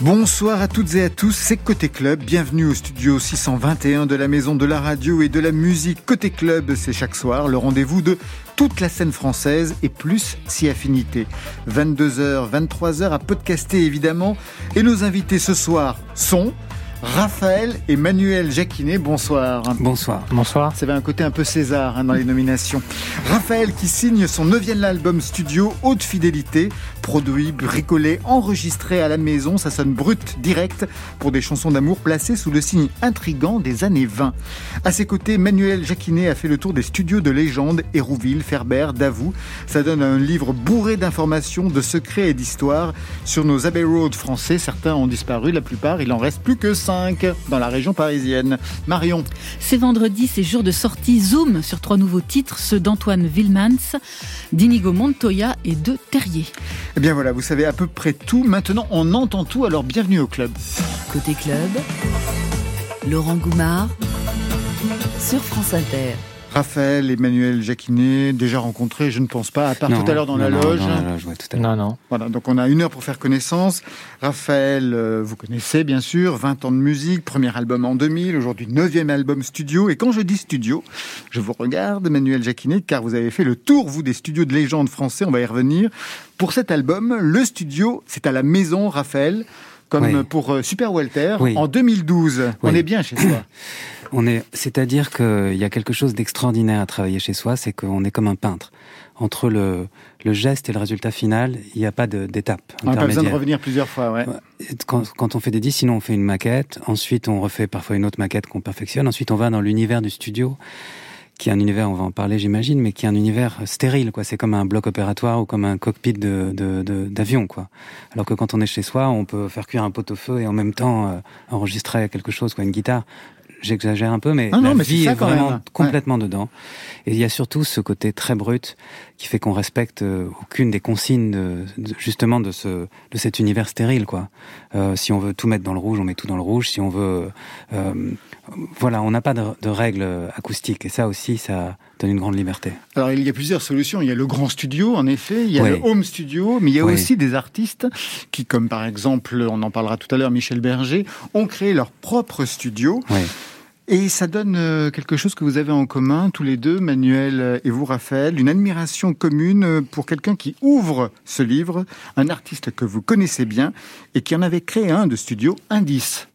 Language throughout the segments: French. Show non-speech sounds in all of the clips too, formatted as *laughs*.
Bonsoir à toutes et à tous, c'est Côté Club. Bienvenue au studio 621 de la Maison de la Radio et de la Musique. Côté Club, c'est chaque soir le rendez-vous de toute la scène française et plus si affinité. 22h, 23h à podcaster évidemment. Et nos invités ce soir sont Raphaël et Manuel Jacquinet, bonsoir. Bonsoir. Bonsoir. Ça avait un côté un peu César hein, dans les nominations. Raphaël qui signe son neuvième album studio Haute Fidélité, produit, bricolé, enregistré à la maison, ça sonne brut, direct, pour des chansons d'amour placées sous le signe intrigant des années 20. À ses côtés, Manuel Jacquinet a fait le tour des studios de légende, Hérouville, Ferber, Davout. Ça donne un livre bourré d'informations, de secrets et d'histoires sur nos Abbey Road français. Certains ont disparu, la plupart, il en reste plus que dans la région parisienne. Marion. C'est vendredi, c'est jour de sortie Zoom sur trois nouveaux titres, ceux d'Antoine Villemans, d'Inigo Montoya et de Terrier. Eh bien voilà, vous savez à peu près tout. Maintenant, on entend tout, alors bienvenue au club. Côté club, Laurent Goumard sur France Inter. Raphaël, Emmanuel Jacquinet, déjà rencontrés, je ne pense pas, à part tout à l'heure dans, la loge. Non, non. Voilà, donc on a une heure pour faire connaissance. Raphaël, euh, vous connaissez bien sûr, 20 ans de musique, premier album en 2000, aujourd'hui neuvième album studio. Et quand je dis studio, je vous regarde, Emmanuel Jacquinet, car vous avez fait le tour, vous, des studios de légende français, on va y revenir. Pour cet album, le studio, c'est à la maison, Raphaël, comme pour euh, Super Walter, en 2012. On est bien chez soi. *coughs* On est, c'est-à-dire qu'il y a quelque chose d'extraordinaire à travailler chez soi, c'est qu'on est comme un peintre. Entre le, le geste et le résultat final, il n'y a pas d'étape. On n'a pas besoin de revenir plusieurs fois, ouais. Quand, quand, on fait des disques, sinon on fait une maquette, ensuite on refait parfois une autre maquette qu'on perfectionne, ensuite on va dans l'univers du studio, qui est un univers, on va en parler j'imagine, mais qui est un univers stérile, quoi. C'est comme un bloc opératoire ou comme un cockpit de, d'avion, quoi. Alors que quand on est chez soi, on peut faire cuire un pot au feu et en même temps euh, enregistrer quelque chose, quoi, une guitare j'exagère un peu, mais la vie est, vraiment complètement dedans. Et il y a surtout ce côté très brut qui fait qu'on respecte euh, aucune des consignes de, justement de ce de cet univers stérile, quoi. Euh, si on veut tout mettre dans le rouge, on met tout dans le rouge. Si on veut, euh, voilà, on n'a pas de, de, règles acoustiques. Et ça aussi, ça donne une grande liberté. Alors il y a plusieurs solutions. Il y a le grand studio, en effet. Il y a le home studio, mais il y a aussi des artistes qui, comme par exemple, on en parlera tout à l'heure, Michel Berger, ont créé leur propre studio. Et ça donne euh, quelque chose que vous avez en commun, tous les deux, Manuel et vous, Raphaël, une admiration commune pour quelqu'un qui ouvre ce livre, un artiste que vous connaissez bien et qui en avait créé un de studio Indice.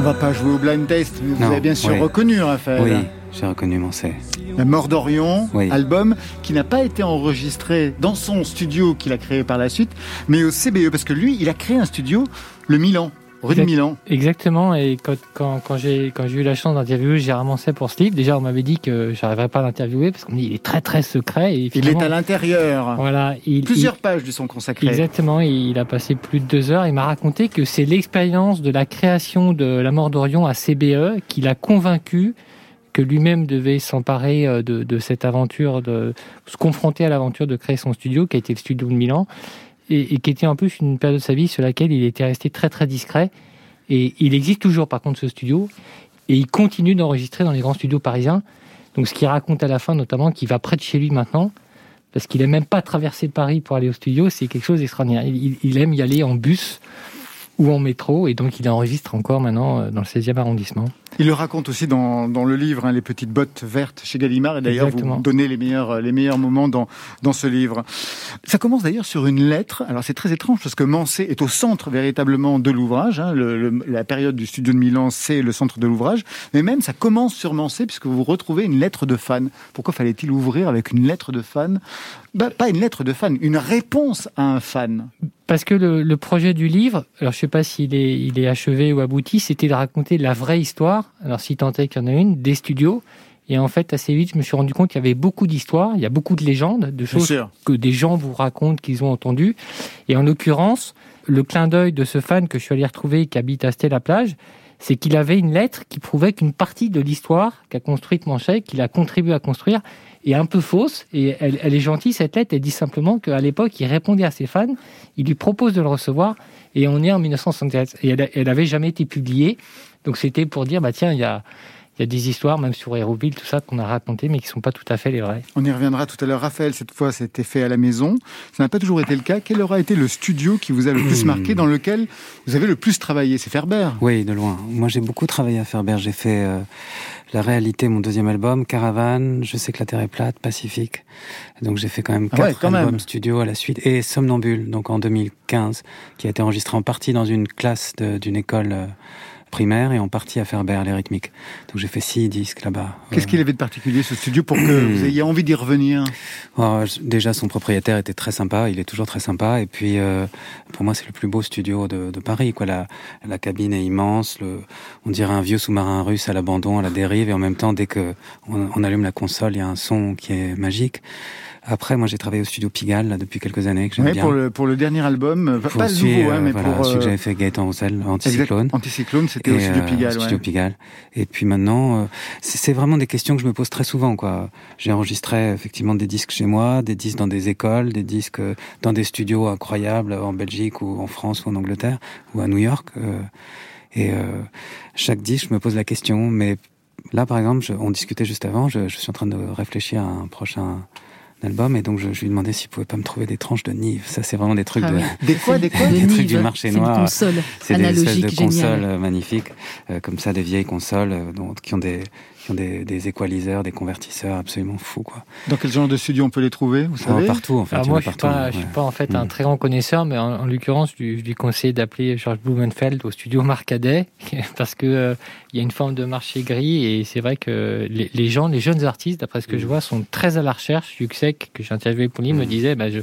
Va pas jouer au blind test, mais vous avez bien sûr reconnu, Raphaël. Oui, j'ai reconnu mon C. La mort d'Orion, album qui n'a pas été enregistré dans son studio qu'il a créé par la suite, mais au CBE, parce que lui, il a créé un studio, le Milan. Rue de Milan. Exactement. Et quand, quand, quand j'ai eu la chance d'interviewer Gérard Manset pour ce livre, déjà on m'avait dit que j'arriverais pas à l'interviewer parce qu'on dit il est très très secret. Et il est à l'intérieur. Voilà. Il, Plusieurs pages lui sont consacrées. Exactement. Il a passé plus de deux heures. Il m'a raconté que c'est l'expérience de la création de La Mort d'Orion à CBE qui l'a convaincu que lui-même devait s'emparer euh, de, de cette aventure, de se confronter à l'aventure de créer son studio, qui a été le studio de Milan et, qui était en plus une période de sa vie sur laquelle il était resté très très discret. Et il existe toujours par contre ce studio, et il continue d'enregistrer dans les grands studios parisiens. Donc ce qu'il raconte à la fin notamment, qu'il va près de chez lui maintenant, parce qu'il n'aime même pas traverser Paris pour aller au studio, c'est quelque chose d'extraordinaire. il, aime y aller en bus ou en métro, et donc il enregistre encore maintenant euh, dans le 16e arrondissement. Il le raconte aussi dans, dans le livre, hein, les petites bottes vertes chez Gallimard, et d'ailleurs vous donnez les meilleurs, euh, les meilleurs moments dans, dans ce livre. Ça commence d'ailleurs sur une lettre, alors c'est très étrange parce que Mansé est au centre véritablement de l'ouvrage, hein, le, la période du studio de Milan c'est le centre de l'ouvrage, mais même ça commence sur Mansé puisque vous retrouvez une lettre de fan. Pourquoi fallait-il ouvrir avec une lettre de fan? Bah, Pas une lettre de fan, une réponse à un fan. Parce que le, le projet du livre, alors je sais pas s'il est, il est achevé ou abouti, c'était de raconter la vraie histoire alors si tant est qu'il y en a une, des studios, Et en fait, assez vite, je me suis rendu compte qu'il y avait beaucoup d'histoires, il y a beaucoup de légendes, de choses que des gens vous racontent, qu'ils ont entendues. Et en l'occurrence, le clin d'œil de ce fan que je suis allé retrouver qui habite à Stella-Plage, c'est qu'il avait une lettre qui prouvait qu'une partie de l'histoire qu'a construite Manchet, qu'il a contribué à construire, est un peu fausse. Et elle, elle est gentille, cette lettre. Elle dit simplement qu'à l'époque, il répondait à ses fans, il lui propose de le recevoir, et on est en 1977. Et elle, elle avait jamais été publiée. Donc c'était pour dire, bah tiens, il y a, il y a des histoires, même sur Hérouville, tout ça, qu'on a raconté, mais qui ne sont pas tout à fait les vraies. On y reviendra tout à l'heure. Raphaël, cette fois, c'était fait à la maison. Ça n'a pas toujours été le cas. Quel aura été le studio qui vous a le plus marqué, dans lequel vous avez le plus travaillé? C'est Ferber Oui, de loin. Moi, j'ai beaucoup travaillé à Ferber. J'ai fait euh, La réalité, mon deuxième album, Caravane, Je sais que la Terre est plate, Pacifique. Donc j'ai fait quand même ah quatre albums studio à la suite. Et Somnambule, donc en 2015, qui a été enregistré en partie dans une classe d'une école... Euh, primaire et en partie à Ferber, les rythmiques. Donc j'ai fait six disques là-bas. Qu'est-ce qu'il avait de particulier ce studio pour que vous ayez envie d'y revenir? Oh, Déjà, son propriétaire était très sympa, il est toujours très sympa. Et puis, euh, pour moi, c'est le plus beau studio de, de Paris. Quoi. La, la, cabine est immense, le, on dirait un vieux sous-marin russe à l'abandon, à la dérive. Et en même temps, dès que on, on allume la console, il y a un son qui est magique. Après, moi, j'ai travaillé au studio Pigalle là, depuis quelques années. Que bien. Pour, le, pour le dernier album, euh, pas le nouveau, hein, mais voilà, pour celui que euh, j'avais fait Gaëtan Roussel, Anticyclone. Anticyclone, c'était au studio Pigalle. Euh, studio Pigalle. Et puis maintenant, euh, c'est vraiment des questions que je me pose très souvent. quoi. J'ai enregistré effectivement des disques chez moi, des disques dans des écoles, des disques dans des studios incroyables en Belgique ou en France ou en Angleterre ou à New York. et chaque disque, je me pose la question, mais Là, par exemple, je, on discutait juste avant, je, je, suis en train de réfléchir à un prochain album et donc je, je lui demandais s'il pouvait pas me trouver des tranches de Nive. Ça c'est vraiment des trucs ah de des quoi des *laughs* quoi des trucs du marché noir. C'est des espèces de consoles euh, magnifiques euh, comme ça des vieilles consoles euh, donc, qui ont des des, des équaliseurs, des convertisseurs absolument fous. Quoi. Dans quel genre de studio on peut les trouver vous savez Partout en fait. Ah, moi je ne suis, pas, je suis pas en fait un mm. très grand connaisseur, mais en, l'occurrence je, lui conseille d'appeler Georges Blumenfeld au studio Marcadet *laughs* parce que euh, il y a une forme de marché gris et c'est vrai que les, les, gens, les jeunes artistes, d'après ce que je mm. vois, sont très à la recherche. Que j'ai interviewé pour lui, me mm. disait bah, je,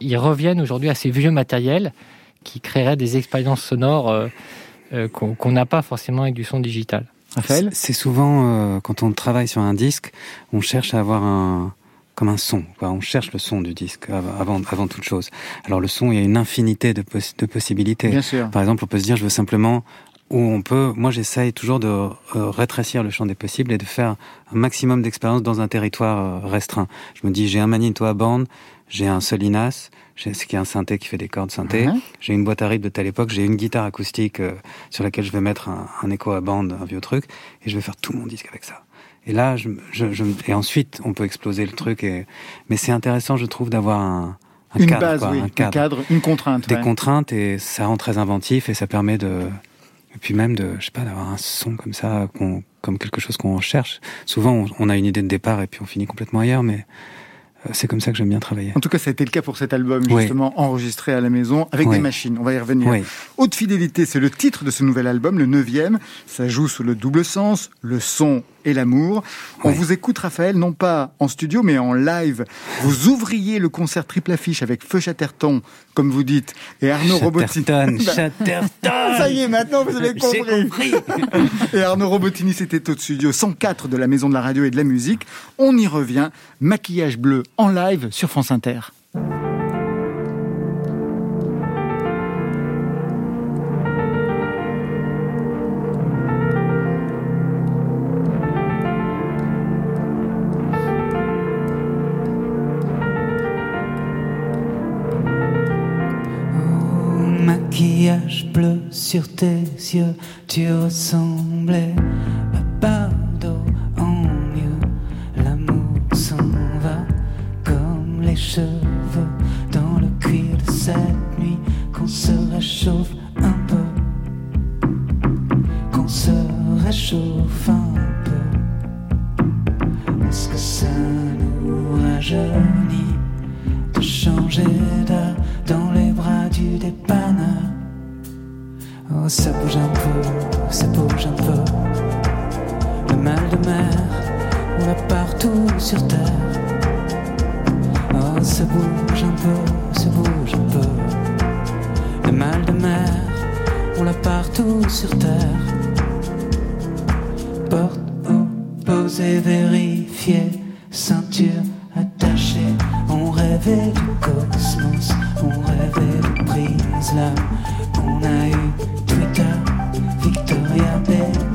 ils reviennent aujourd'hui à ces vieux matériels qui créeraient des expériences sonores euh, euh, qu'on n'a pas forcément avec du son digital. C'est souvent euh, quand on travaille sur un disque, on cherche à avoir un comme un son. Quoi. On cherche le son du disque avant, avant toute chose. Alors le son, il y a une infinité de, de possibilités. Bien sûr. Par exemple, on peut se dire, je veux simplement où on peut. Moi, j'essaye toujours de euh, rétrécir le champ des possibles et de faire un maximum d'expérience dans un territoire euh, restreint. Je me dis, j'ai un Manito à bande, j'ai un Solinas, j'ai ce qui est un synthé qui fait des cordes synthé. Uh-huh. J'ai une boîte à rythme de telle époque. J'ai une guitare acoustique euh, sur laquelle je vais mettre un, un, écho à bande, un vieux truc, et je vais faire tout mon disque avec ça. Et là, je, je, je et ensuite, on peut exploser le truc. Et mais c'est intéressant, je trouve, d'avoir un, un une cadre, base, quoi, oui, un, cadre. un cadre, une contrainte, des ouais. contraintes, et ça rend très inventif et ça permet de et puis même de, je sais pas, d'avoir un son comme ça, comme quelque chose qu'on cherche. Souvent, on, on, a une idée de départ et puis on finit complètement ailleurs, mais euh, c'est comme ça que j'aime bien travailler. En tout cas, ça a été le cas pour cet album, justement, oui. enregistré à la maison, avec oui. des machines. On va y revenir. Oui. Haute fidélité, c'est le titre de ce nouvel album, le neuvième. Ça joue sous le double sens, le son et l'amour. On vous écoute, Raphaël, non pas en studio, mais en live. Vous ouvriez le concert triple affiche avec Feu Chatterton, comme vous dites, et Arnaud Robotini. Chatterton *laughs* Ça y est, maintenant vous avez compris. compris. *laughs* et Arnaud Robotini, c'était au studio 104 de la Maison de la Radio et de la Musique. On y revient. Maquillage bleu en live sur France Inter. Sur tes yeux, tu ressemblais à Bardo en mieux. L'amour s'en va comme les cheveux dans le cuir de cette nuit qu'on se réchauffe un peu, qu'on se réchauffe un peu. Est-ce que ça nous rajeunit de changer d'air dans les bras du dépanneur? Oh, ça bouge un peu, ça bouge un peu. Le mal de mer, on l'a partout sur terre. Oh, ça bouge un peu, ça bouge un peu. Le mal de mer, on l'a partout sur terre. Porte et vérifier, ceinture attachée. On rêvait du cosmos, on rêvait de prise là. On a eu hacer.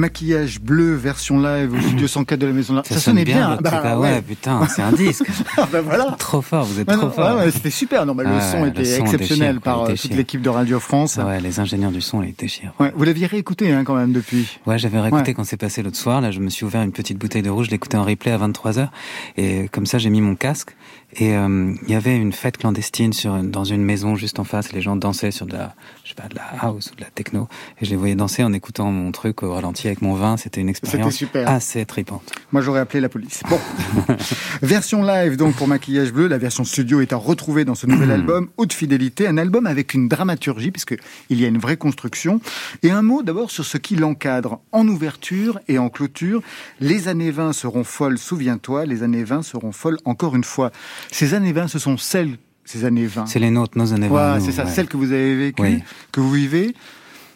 Maquillage bleu, version live au studio *clears throat* 104 de la Maison Ça, Ça sonnait bien, bien. Bah, Ah ouais, putain, c'est un disque. *laughs* Ah, bah voilà. trop fort, vous êtes trop non, fort. ouais, C'était super. Non, mais le son le était son exceptionnel déchire, par euh, toute l'équipe de Radio France. Ouais, les ingénieurs du son, ils déchirent. Ouais, vous l'aviez réécouté hein, quand même depuis. Ouais, j'avais réécouté quand c'est passé l'autre soir. Là, je me suis ouvert une petite bouteille de rouge, je l'écoutais en replay à 23h. Et comme ça, j'ai mis mon casque. Et euh, il y avait une fête clandestine sur, dans une maison juste en face. Les gens dansaient sur de la, je sais pas, de la house ou de la techno. Et je les voyais danser en écoutant mon truc au ralenti avec mon vin. C'était une expérience super. assez tripante. Moi, j'aurais appelé la police. Bon. *laughs* version live, donc, pour Maquillage Bleu. La version studio est à retrouver dans ce nouvel *clears throat* album, Haute Fidélité. Un album avec une dramaturgie, puisque il y a une vraie construction. Et un mot d'abord sur ce qui l'encadre. En ouverture et en clôture, les années 20 seront folles, souviens-toi. Les années 20 seront folles encore une fois. Ces années 20, ce sont celles, ces années 20. C'est les nôtres, nos années 20. à Ouais, c'est ça, ouais. celles que vous avez vécues, Oui. que vous vivez.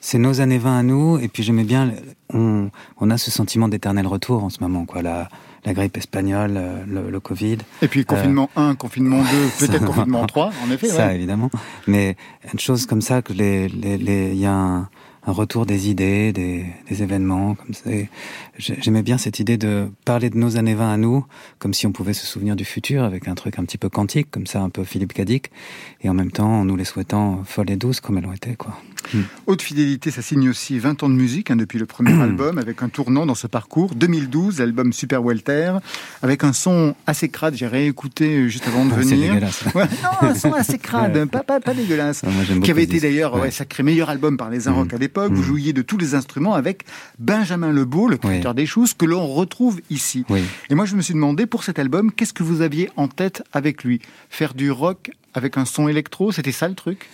C'est nos années 20 à nous, et puis j'aimais bien, on, on a ce sentiment d'éternel retour en ce moment, quoi. La, la grippe espagnole, euh, le, le Covid. Et puis confinement 1, confinement 2, *laughs* peut-être confinement 3, en effet. ça ouais. évidemment. Mais une chose comme ça, que les, les, les, il y a un, un retour des idées, des, des événements, comme J'aimais bien cette idée de parler de nos années 20 à nous, comme si on pouvait se souvenir du futur avec un truc un petit peu quantique, comme ça, un peu Philippe Cadic, et en même temps, en nous les souhaitant folles et douces comme elles ont été, quoi. Haute Fidélité, ça signe aussi 20 ans de musique hein, depuis le premier *clears throat* album, avec un tournant dans ce parcours. 2012, l'album Super Welter, avec un son assez crade. J'ai réécouté juste avant de Ah, venir. *laughs* Ouais, non, un son assez crade, *laughs* pas, pas, pas dégueulasse. Ah, moi, Qui avait été d'ailleurs Ouais. sacré meilleur album par les Inrocks Mhm. à l'époque. Vous Mhm. jouiez de tous les instruments avec Benjamin Lebeau, le créateur des choses, que l'on retrouve ici. Oui. Et moi, je me suis demandé pour cet album, qu'est-ce que vous aviez en tête avec lui? Faire du rock avec un son électro, c'était ça le truc?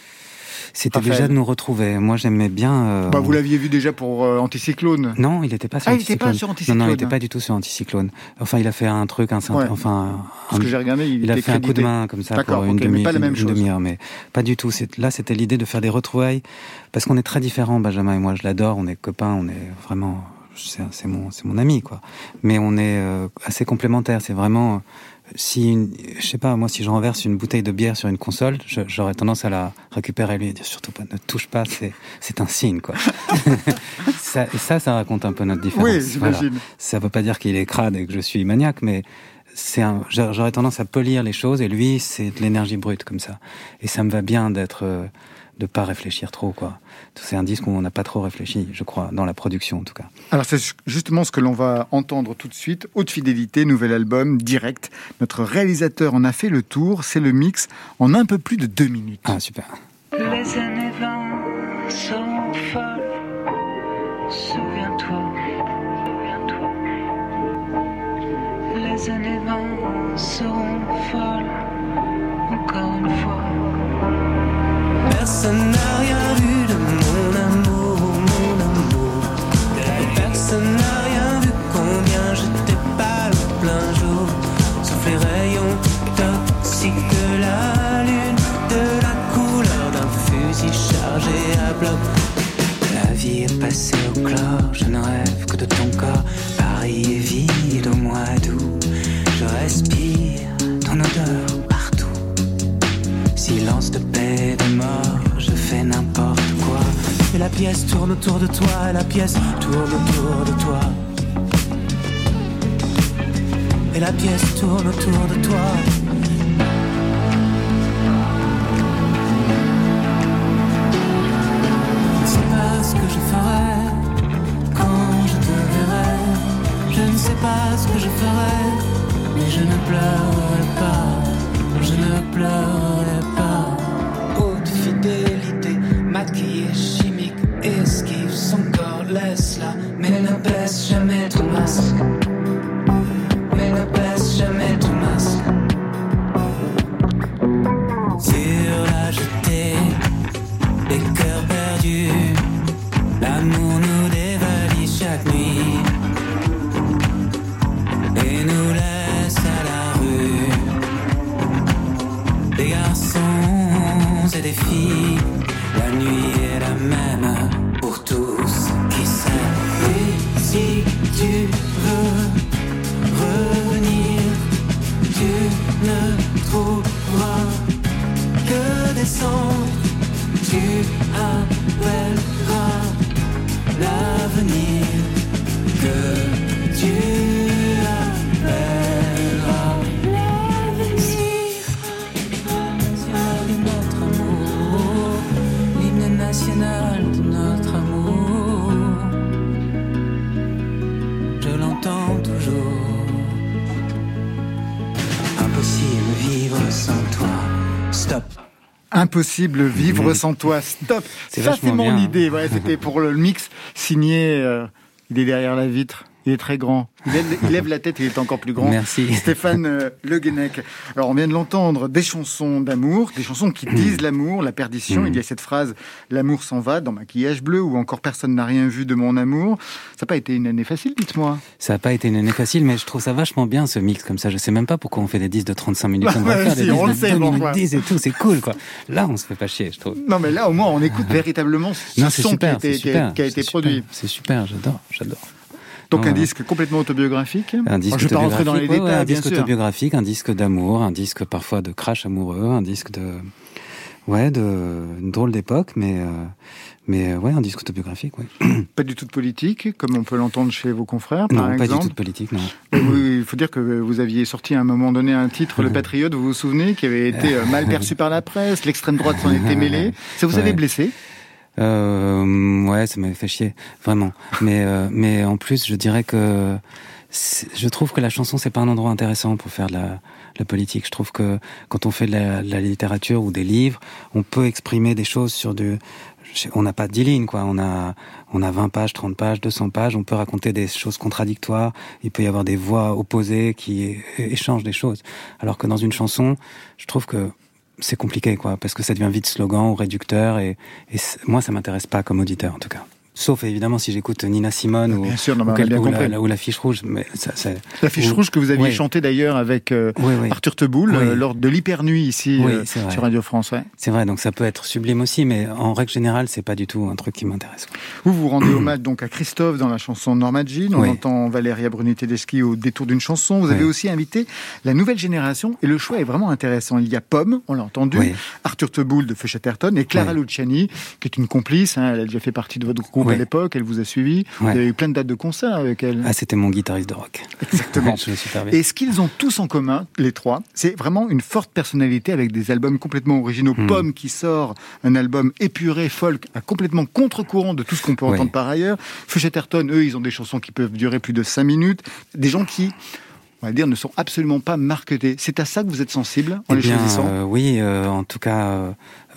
C'était déjà de nous retrouver. Moi, j'aimais bien. euh, bah, Vous l'aviez vu déjà pour euh, Anticyclone. Non, il n'était pas sur Ah, il Anticyclone. pas sur Non, Anticyclone, non, il n'était pas du tout sur Anticyclone. Enfin, il a fait un truc, un, Ouais. enfin, un- que j'ai regardé, il, il a fait un coup de main comme ça pour une ok, mais demi demi-heure, mais pas du tout. Là, c'était l'idée de faire des retrouvailles parce qu'on est très différents, Benjamin et moi. Je l'adore, on est copains, on est vraiment, c'est mon, c'est mon ami, quoi. Mais on est euh, assez complémentaires. C'est vraiment, euh, si, une- je sais pas, moi, si je renverse une bouteille de bière sur une console, j'aurais tendance à la récupérer lui et dire surtout pas, ne touche pas, c'est, c'est un signe, quoi. *laughs* ça, et ça, ça raconte un peu notre différence. Oui, Voilà. j'imagine. Ça veut pas dire qu'il est crade et que je suis maniaque, mais c'est j'aurais tendance à polir les choses et lui, c'est de l'énergie brute comme ça. Et ça me va bien d'être, euh, de pas réfléchir trop, quoi. C'est un disque où on n'a pas trop réfléchi, je crois, dans la production en tout cas. Alors c'est justement ce que l'on va entendre tout de suite. Haute fidélité, nouvel album, direct. Notre réalisateur en a fait le tour. C'est le mix en un peu plus de deux minutes. Ah, super. Les années 20 seront folles. Souviens-toi, souviens-toi. Les années 20 seront folles. Encore une fois personne n'a rien vu de mon amour, mon amour. Personne n'a rien vu combien j'étais pâle au plein jour. Sauf les rayons toxiques de la lune, de la couleur d'un fusil chargé à bloc. La vie est passée au chlore, je ne rêve que de ton corps. Paris est vide la pièce tourne autour de toi, la pièce tourne autour de toi. Et la pièce tourne autour de toi. Impossible vivre sans toi. Stop. C'est Ça, c'est mon bien. idée. Ouais, C'était pour le mix signé. euh, il est derrière la vitre. Il est très grand. Il lève, il lève la tête, il est encore plus grand. Merci. *laughs* Stéphane euh, Le Guenec. Alors, on vient de l'entendre, des chansons d'amour, des chansons qui disent l'amour, la perdition. Mm. Il y a cette phrase L'amour s'en va dans Maquillage bleu ou encore Personne n'a rien vu de mon amour. Ça n'a pas été une année facile, dites-moi. Ça n'a pas été une année facile, mais je trouve ça vachement bien ce mix comme ça. Je sais même pas pourquoi on fait des disques de 35 minutes. *laughs* On ouais, faire si, des on le disques de sait, 2 bon, minutes. 10 et tout, c'est cool quoi. Là, on se fait pas chier, je trouve. Non, mais là, au moins, on écoute véritablement ce Non, son super, qui a été, qui a- qui a été produit. C'est super, j'adore, j'adore. Donc, un disque complètement autobiographique. Un disque je ne vais pas rentrer dans les ouais, détails, ouais, un bien disque sûr. autobiographique, un disque d'amour, un disque parfois de crash amoureux, un disque de, ouais, de une drôle d'époque, mais, euh, mais euh, ouais, un disque autobiographique, ouais. *clears throat* Pas du tout de politique, comme on peut l'entendre chez vos confrères, par non, pas du exemple. tout de politique, non. Il faut dire que vous aviez sorti à un moment donné un titre, Le Patriote, vous vous souvenez, qui avait été euh, mal perçu par la presse, l'extrême droite s'en était *laughs* mêlée. Ça vous avait blessé? Euh, ouais, ça m'avait fait chier, vraiment. Mais, euh, mais en plus, je dirais que je trouve que la chanson c'est pas un endroit intéressant pour faire de la, politique. Je trouve que quand on fait de la, littérature ou des livres, on peut exprimer des choses sur du. On n'a pas 10 lignes, quoi. On a, on a 20 pages, 30 pages, 200 pages. On peut raconter des choses contradictoires. Il peut y avoir des voix opposées qui échangent des choses. Alors que dans une chanson, je trouve que c'est compliqué, quoi, parce que ça devient vite slogan ou réducteur, et, et moi, ça m'intéresse pas comme auditeur, en tout cas. Sauf évidemment si j'écoute Nina Simone ou, sûr, non, ou, quel- ou la, ou la fiche rouge, mais ça. La fiche ou- rouge que vous aviez ouais. chantée d'ailleurs avec euh, Oui, oui. Arthur Teboul Oui. euh, lors de l'hypernuit ici Oui, euh, sur Radio France. ouais. C'est vrai, donc ça peut être sublime aussi, mais en règle générale, c'est pas du tout un truc qui m'intéresse. Vous vous rendez hommage donc à Christophe dans la chanson Norma Jean. On entend Valéria Bruni-Tedeschi au détour d'une chanson. Vous avez aussi invité la nouvelle génération et le choix est vraiment intéressant. Il y a Pomme, on l'a entendu. Arthur Teboul de Feu et Clara. Luciani, qui est une complice. hein, elle a déjà fait partie de votre groupe Oui. à l'époque. Elle vous a suivi. Vous avez eu plein de dates de concert avec elle. Ah, c'était mon guitariste de rock. Exactement. *laughs* je le suis super bien. Et ce qu'ils ont tous en commun, les trois, c'est vraiment une forte personnalité avec des albums complètement originaux. Hmm. Pomme qui sort un album épuré, folk, à complètement contre-courant de tout ce qu'on peut entendre par ailleurs. Chatterton, eux, ils ont des chansons qui peuvent durer plus de cinq minutes. Des gens qui, on va dire, ne sont absolument pas marketés. C'est à ça que vous êtes sensible en Eh les bien, choisissant? euh, oui, euh, en tout cas, euh,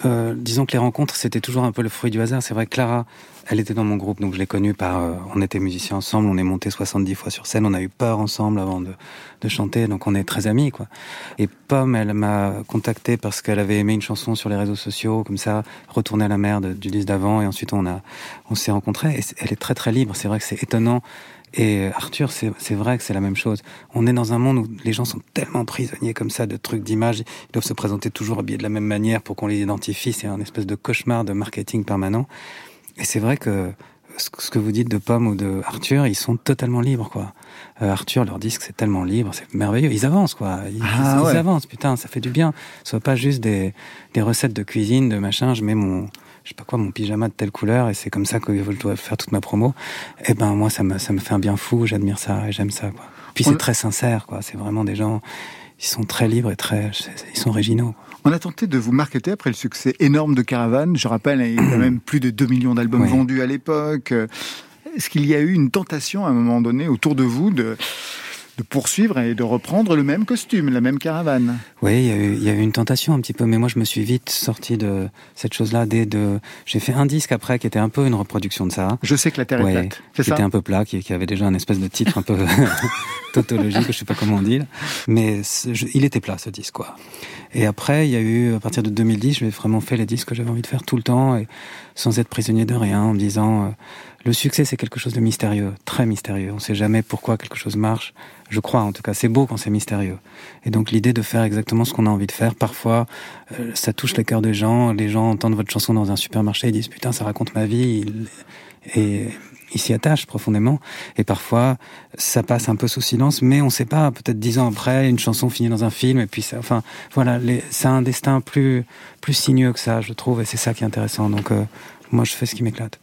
euh, disons que les rencontres, c'était toujours un peu le fruit du hasard. C'est vrai que Clara, elle était dans mon groupe, donc je l'ai connue par. euh, on était musiciens ensemble, on est monté 70 fois sur scène, on a eu peur ensemble avant de, de chanter, donc on est très amis, quoi. Et Pomme, elle m'a contacté parce qu'elle avait aimé une chanson sur les réseaux sociaux, comme ça, retourner à la mer de- du disque d'avant, et ensuite on a, on s'est rencontrés. Et elle est très très libre. C'est vrai que c'est étonnant. Et Arthur, c'est vrai que c'est la même chose. On est dans un monde où les gens sont tellement prisonniers comme ça de trucs d'images. Ils doivent se présenter toujours habillés de la même manière pour qu'on les identifie. C'est un espèce de cauchemar de marketing permanent. Et c'est vrai que ce que vous dites de Pomme ou de Arthur, ils sont totalement libres, quoi. Euh, Arthur, leur disque, c'est tellement libre, c'est merveilleux. Ils avancent, quoi. Ils, Ah, ils ouais. avancent, putain, ça fait du bien. Ce soit pas juste des, des recettes de cuisine, de machin. Je mets mon, je sais pas quoi, mon pyjama de telle couleur et c'est comme ça que je dois faire toute ma promo. Eh ben, moi, ça me, ça me fait un bien fou. J'admire ça et j'aime ça, quoi. Puis c'est très sincère, quoi. C'est vraiment des gens, ils sont très libres et très, ils sont originaux. On a tenté de vous marketer après le succès énorme de Caravane. Je rappelle, il y a quand même *clears throat* plus de 2 millions d'albums Oui. vendus à l'époque. Est-ce qu'il y a eu une tentation à un moment donné autour de vous de, de poursuivre et de reprendre le même costume, la même caravane Oui, il y, a eu, il y a eu une tentation un petit peu, mais moi je me suis vite sorti de cette chose-là. Dès de, j'ai fait un disque après qui était un peu une reproduction de ça. Je sais que la Terre est plate. C'est qui ça était un peu plat, qui, qui avait déjà un espèce de titre un peu *laughs* tautologique, je sais pas comment on dit. Mais je- il était plat ce disque, quoi. Et après, il y a eu, à partir de 2010, j'ai vraiment fait les disques que j'avais envie de faire tout le temps, et sans être prisonnier de rien, en me disant, euh, le succès c'est quelque chose de mystérieux, très mystérieux. On sait jamais pourquoi quelque chose marche. Je crois, en tout cas, c'est beau quand c'est mystérieux. Et donc l'idée de faire exactement ce qu'on a envie de faire, parfois, euh, ça touche les cœurs des gens. Les gens entendent votre chanson dans un supermarché, ils disent putain, ça raconte ma vie. Et ils s'y attachent profondément. Et parfois, ça passe un peu sous silence, mais on sait pas. Peut-être dix ans après, une chanson finit dans un film, et puis enfin, voilà, a un destin plus, plus sinueux que ça, je trouve, et c'est ça qui est intéressant. Donc, euh, moi, je fais ce qui m'éclate.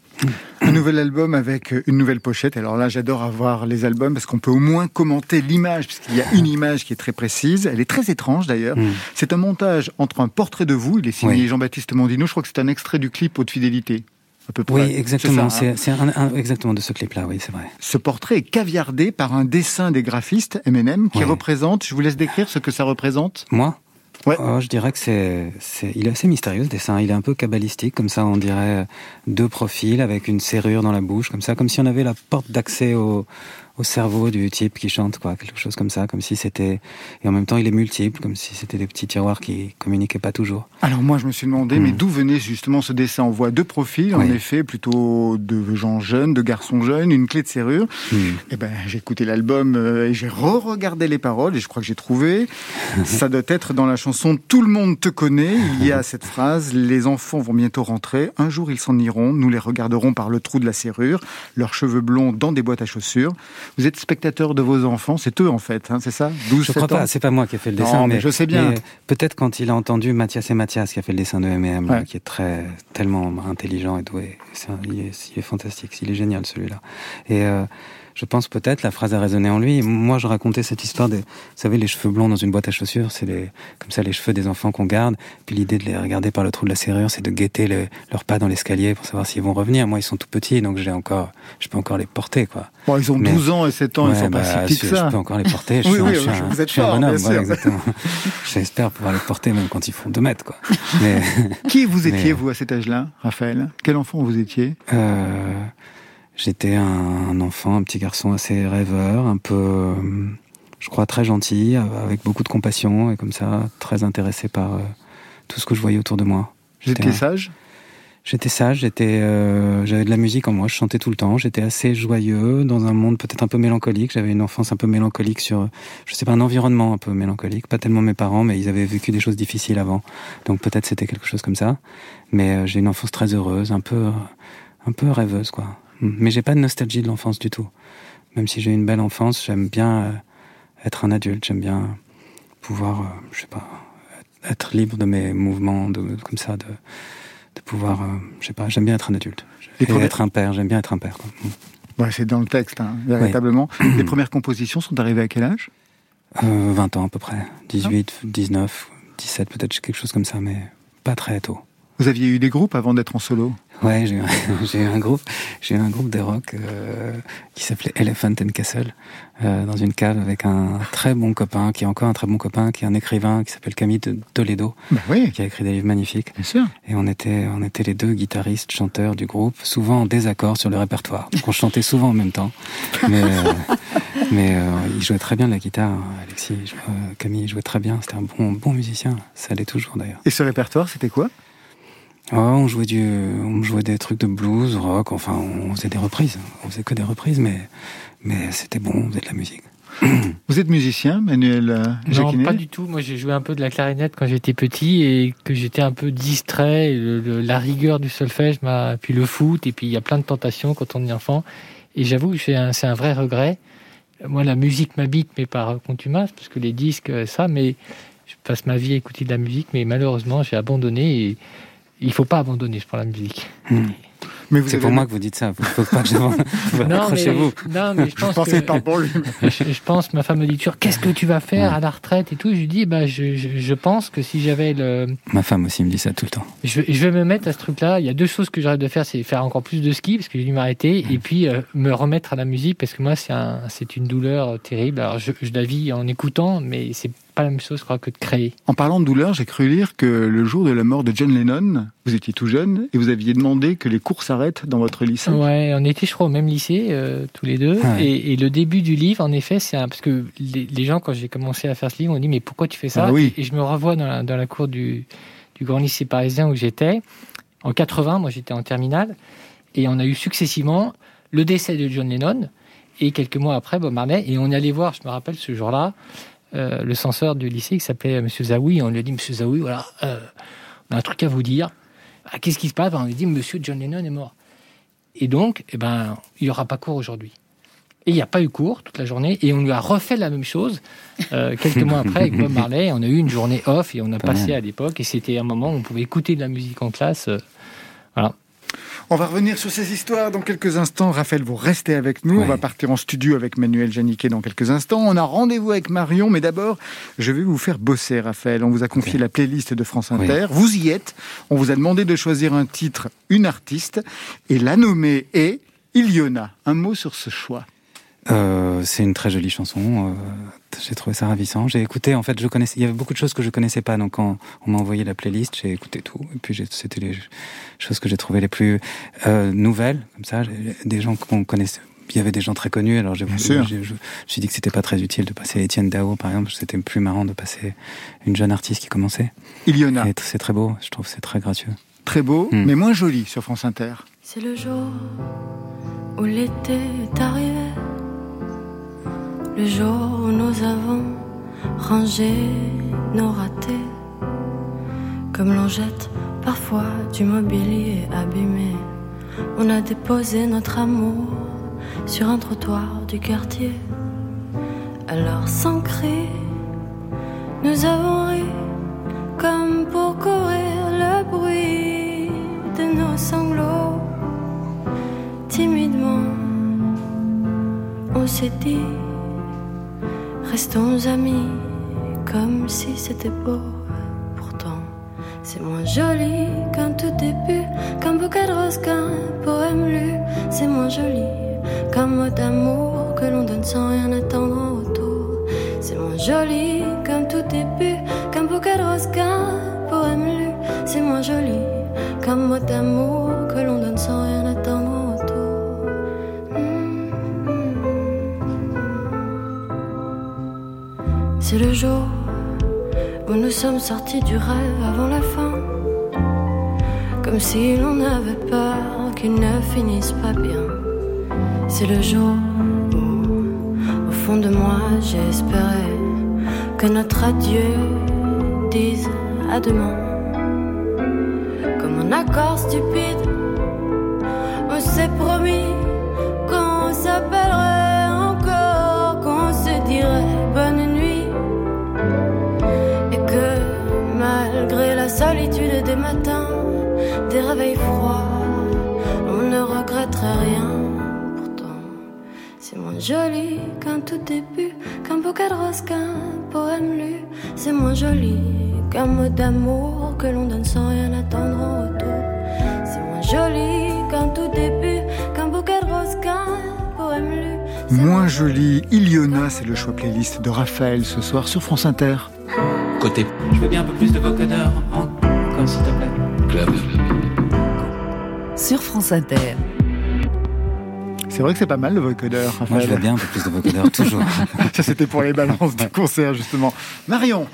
Un nouvel album avec une nouvelle pochette. Alors là, j'adore avoir les albums parce qu'on peut au moins commenter l'image, puisqu'il y a une image qui est très précise. Elle est très étrange d'ailleurs. Mm. C'est un montage entre un portrait de vous, il est signé Oui. Jean-Baptiste Mondino. Je crois que c'est un extrait du clip Haute Fidélité. À peu près. Oui, exactement. C'est hein. C'est c'est un, un- exactement de ce clip-là, oui, c'est vrai. Ce portrait est caviardé par un dessin des graphistes M&M qui Ouais. représente, je vous laisse décrire ce que ça représente. Moi? Oh, Je dirais que c'est, il est assez mystérieux ce dessin. Il est un peu kabbalistique, comme ça, on dirait deux profils avec une serrure dans la bouche, comme ça, comme si on avait la porte d'accès au, au cerveau du type qui chante, quoi, quelque chose comme ça, comme si c'était. Et en même temps, il est multiple, comme si c'était des petits tiroirs qui communiquaient pas toujours. Alors moi, je me suis demandé, mais d'où venait justement ce dessin? On voit deux profils, en effet, plutôt de gens jeunes, de garçons jeunes, une clé de serrure. Hmm. Eh ben, j'ai écouté l'album euh, et j'ai re-regardé les paroles et je crois que j'ai trouvé. *laughs* Ça doit être dans la chanson Tout le monde te connaît. Il y a cette phrase Les enfants vont bientôt rentrer. Un jour ils s'en iront. Nous les regarderons par le trou de la serrure. Leurs cheveux blonds dans des boîtes à chaussures. Vous êtes spectateur de vos enfants. C'est eux en fait, hein, c'est ça 12, Je crois 7 ans pas, c'est pas moi qui ai fait le Non, dessin, mais je sais bien. peut-être quand il a entendu Mathias et Mathias qui a fait le dessin de M&M, Ouais. qui est très tellement intelligent et doué. Un- il, est, il est fantastique, il est génial celui-là. Et euh, je pense peut-être la phrase a résonné en lui. Moi, je racontais cette histoire des, vous savez, les cheveux blonds dans une boîte à chaussures, c'est les, comme ça les cheveux des enfants qu'on garde. Puis l'idée de les regarder par le trou de la serrure, c'est de guetter le- leurs pas dans l'escalier pour savoir s'ils vont revenir. Moi, ils sont tout petits, donc j'ai encore, je peux encore les porter, quoi. Bon, ils ont Mais- 12 ans et 7 ans, ils Ouais, sont pas bah, si petits que je peux encore les porter. Je *laughs* Oui, suis un- oui, je un- vous êtes je suis un fort, bonhomme, voilà, exactement. *laughs* J'espère pouvoir les porter même quand ils font 2 mètres, quoi. *laughs* Mais, Qui vous étiez, Mais- vous, à cet âge-là, Raphaël? Quel enfant vous étiez? Euh, j'étais un, un enfant, un petit garçon assez rêveur, un peu, euh, je crois, très gentil, avec beaucoup de compassion et comme ça, très intéressé par euh, tout ce que je voyais autour de moi. J'étais sage? J'étais sage, j'étais, euh, j'avais de la musique en moi, je chantais tout le temps, j'étais assez joyeux dans un monde peut-être un peu mélancolique. J'avais une enfance un peu mélancolique sur, je sais pas, un environnement un peu mélancolique. Pas tellement mes parents, mais ils avaient vécu des choses difficiles avant, donc peut-être c'était quelque chose comme ça. Mais euh, j'ai une enfance très heureuse, un peu, euh, un peu rêveuse quoi. Mais j'ai pas de nostalgie de l'enfance du tout. Même si j'ai eu une belle enfance, j'aime bien euh, être un adulte, j'aime bien pouvoir, euh, je sais pas, être libre de mes mouvements, de, comme ça, de, de pouvoir, euh, je sais pas, j'aime bien être un adulte. Et premières- être un père, j'aime bien être un père. Ouais, c'est dans le texte, hein, véritablement. *clears throat* Les premières compositions sont arrivées à quel âge? Euh, 20 ans à peu près, 18, 19, 17 peut-être, quelque chose comme ça, mais pas très tôt. Vous aviez eu des groupes avant d'être en solo Ouais, j'ai eu, un *laughs* groupe, j'ai un groupe de rock euh, qui s'appelait Elephant and Castle euh, dans une cave avec un très bon copain, qui est encore un très bon copain, qui est un écrivain qui s'appelle Camille de Toledo, Ben oui, qui a écrit des livres magnifiques. bien sûr. Et on était, on était les deux guitaristes, chanteurs du groupe, souvent en désaccord sur le répertoire. Donc on chantait souvent en même temps. Mais, euh, mais euh, il jouait très bien de la guitare, Alexis. jouait- Camille il jouait très bien. C'était un bon, bon musicien. Ça l'est toujours d'ailleurs. Et ce répertoire, c'était quoi? Oh, on jouait du, on jouait des trucs de blues, rock. Enfin, on faisait des reprises. On faisait que des reprises, mais, mais c'était bon. On faisait de la musique. *coughs* Vous êtes musicien, Manuel euh, Non, Jacquinet pas du tout. Moi, j'ai joué un peu de la clarinette quand j'étais petit et que j'étais un peu distrait. Et le- le- la rigueur du solfège m'a, puis le foot, et puis il y a plein de tentations quand on est enfant. Et j'avoue, que c'est un, c'est un vrai regret. Moi, la musique m'habite, mais par contumace, parce que les disques, euh, ça, mais je passe ma vie à écouter de la musique, mais malheureusement, j'ai abandonné et il faut pas abandonner pour la musique. Hmm. Mais C'est avez pour moi que vous dites ça. Faut, faut pas que *laughs* mais, Accrochez-vous. non, mais je *laughs* Je pense que, que pour lui. je, je pense, ma femme me dit toujours, qu'est-ce que tu vas faire Ouais. à la retraite et tout. Je lui dis, bah, je, je, je pense que si j'avais le, Ma femme aussi me dit ça tout le temps. je, je vais me mettre à ce truc-là. Il y a deux choses que j'arrête de faire, c'est faire encore plus de ski parce que j'ai dû m'arrêter et puis euh, me remettre à la musique parce que moi c'est un, c'est une douleur euh, terrible. Alors je, je la vis en écoutant, mais c'est pas la même chose, je crois, que de créer. En parlant de douleur, j'ai cru lire que le jour de la mort de John Lennon, vous étiez tout jeune et vous aviez demandé que les cours s'arrêtent dans votre lycée. Ouais, on était, je crois, au même lycée euh, tous les deux. Ouais. Et, et le début du livre, en effet, c'est un parce que les, les gens quand j'ai commencé à faire ce livre, ont dit mais pourquoi tu fais ça? Ah oui. et, et je me revois dans la, dans la cour du, du grand lycée parisien où j'étais en 80. Moi, j'étais en terminale et on a eu successivement le décès de John Lennon et quelques mois après Bob Marley et on est allé voir, je me rappelle ce jour-là, euh, le censeur du lycée qui s'appelait Monsieur Zawi. On lui a dit Monsieur Zawi, voilà, euh, on a un truc à vous dire. Ah, Qu'est-ce qui se passe? On lui a dit Monsieur John Lennon est mort. Et donc, eh ben, il n'y aura pas cours aujourd'hui. Et il n'y a pas eu cours toute la journée. Et on lui a refait la même chose euh, quelques mois après avec Bob Marley. On a eu une journée off et on a Pas passé mal. à l'époque. Et c'était un moment où on pouvait écouter de la musique en classe. voilà. On va revenir sur ces histoires dans quelques instants. Raphaël, vous restez avec nous. On va partir en studio avec Manuel Janiquet dans quelques instants. On a rendez-vous avec Marion, mais d'abord, je vais vous faire bosser, Raphaël. On vous a confié la playlist de France Inter. Vous y êtes. On vous a demandé de choisir un titre, une artiste, et la nommée est Iliona. Un mot sur ce choix. Euh, c'est une très jolie chanson. euh, j'ai trouvé ça ravissant. J'ai écouté, en fait, je connaissais. Il y avait beaucoup de choses que je connaissais pas. Donc, quand on m'a envoyé la playlist, j'ai écouté tout. Et puis, c'était les choses que j'ai trouvées les plus euh, nouvelles, comme ça. Des gens qu'on connaissait. Il y avait des gens très connus. Alors, j'ai Bien sûr. j'ai- je, suis dit que c'était pas très utile de passer Étienne Dao, par exemple. C'était plus marrant de passer une jeune artiste qui commençait. Iliona, Et c'est très beau. Je trouve que c'est très gracieux. très beau, Hmm. mais moins joli sur France Inter. C'est le jour où l'été est arrivé. Le jour où nous avons rangé nos ratés. Comme l'on jette parfois du mobilier abîmé. On a déposé notre amour sur un trottoir du quartier. Alors sans cri, nous avons ri comme pour courir le bruit de nos sanglots. Timidement, on s'est dit, restons amis, comme si c'était beau. Pourtant, c'est moins joli qu'un tout début, qu'un bouquet de roses, qu'un poème lu. C'est moins joli qu'un mot d'amour que l'on donne sans rien attendre en retour. C'est moins joli qu'un tout début, qu'un bouquet de roses, qu'un poème lu. C'est moins joli qu'un mot d'amour nous sommes sortis du rêve avant la fin. Comme si l'on avait peur qu'il ne finisse pas bien. C'est le jour où, au fond de moi, j'espérais que notre adieu dise à demain. Comme un accord stupide, des réveils froids, on ne regretterait rien. Pourtant, c'est moins joli qu'un tout début, qu'un bouquet de roses, qu'un poème lu. C'est moins joli qu'un mot d'amour que l'on donne sans rien attendre en retour. C'est moins joli qu'un tout début, qu'un bouquet de roses, qu'un poème lu. Moins joli, Iliona, c'est le choix playlist de Raphaël ce soir sur France Inter. Côté Je veux bien un peu plus de vocodeur, encore s'il te plaît. Sur France Inter. C'est vrai que c'est pas mal le vocodeur. Moi, je veux bien un peu plus de vocodeur, *laughs* toujours. Ça, c'était pour les balances du concert, justement. Marion,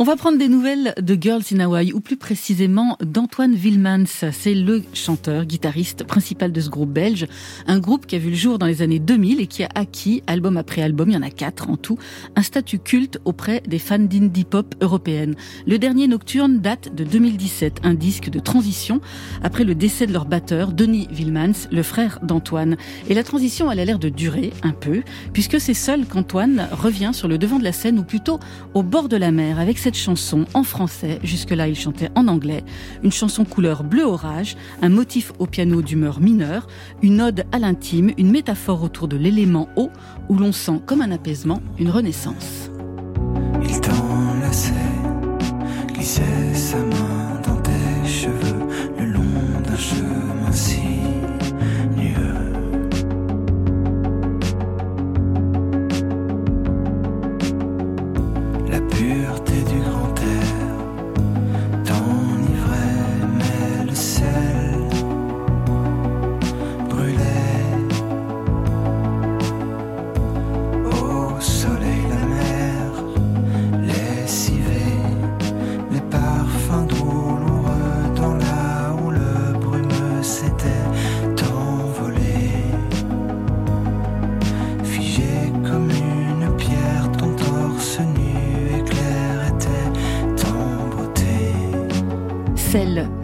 On va prendre des nouvelles de Girls in Hawaii, ou plus précisément d'Antoine Wilmans. C'est le chanteur, guitariste principal de ce groupe belge. Un groupe qui a vu le jour dans les années 2000 et qui a acquis, album après album, il y en a quatre en tout, un statut culte auprès des fans d'indie pop européennes. Le dernier Nocturne date de 2017, un disque de transition après le décès de leur batteur, Denis Wilmans, le frère d'Antoine. Et la transition, a l'air de durer un peu, puisque c'est seul qu'Antoine revient sur le devant de la scène, ou plutôt au bord de la mer, avec cette chanson en français. Jusque-là, il chantait en anglais. Une chanson couleur bleu orage, un motif au piano d'humeur mineure, une ode à l'intime, une métaphore autour de l'élément eau, où l'on sent comme un apaisement une renaissance.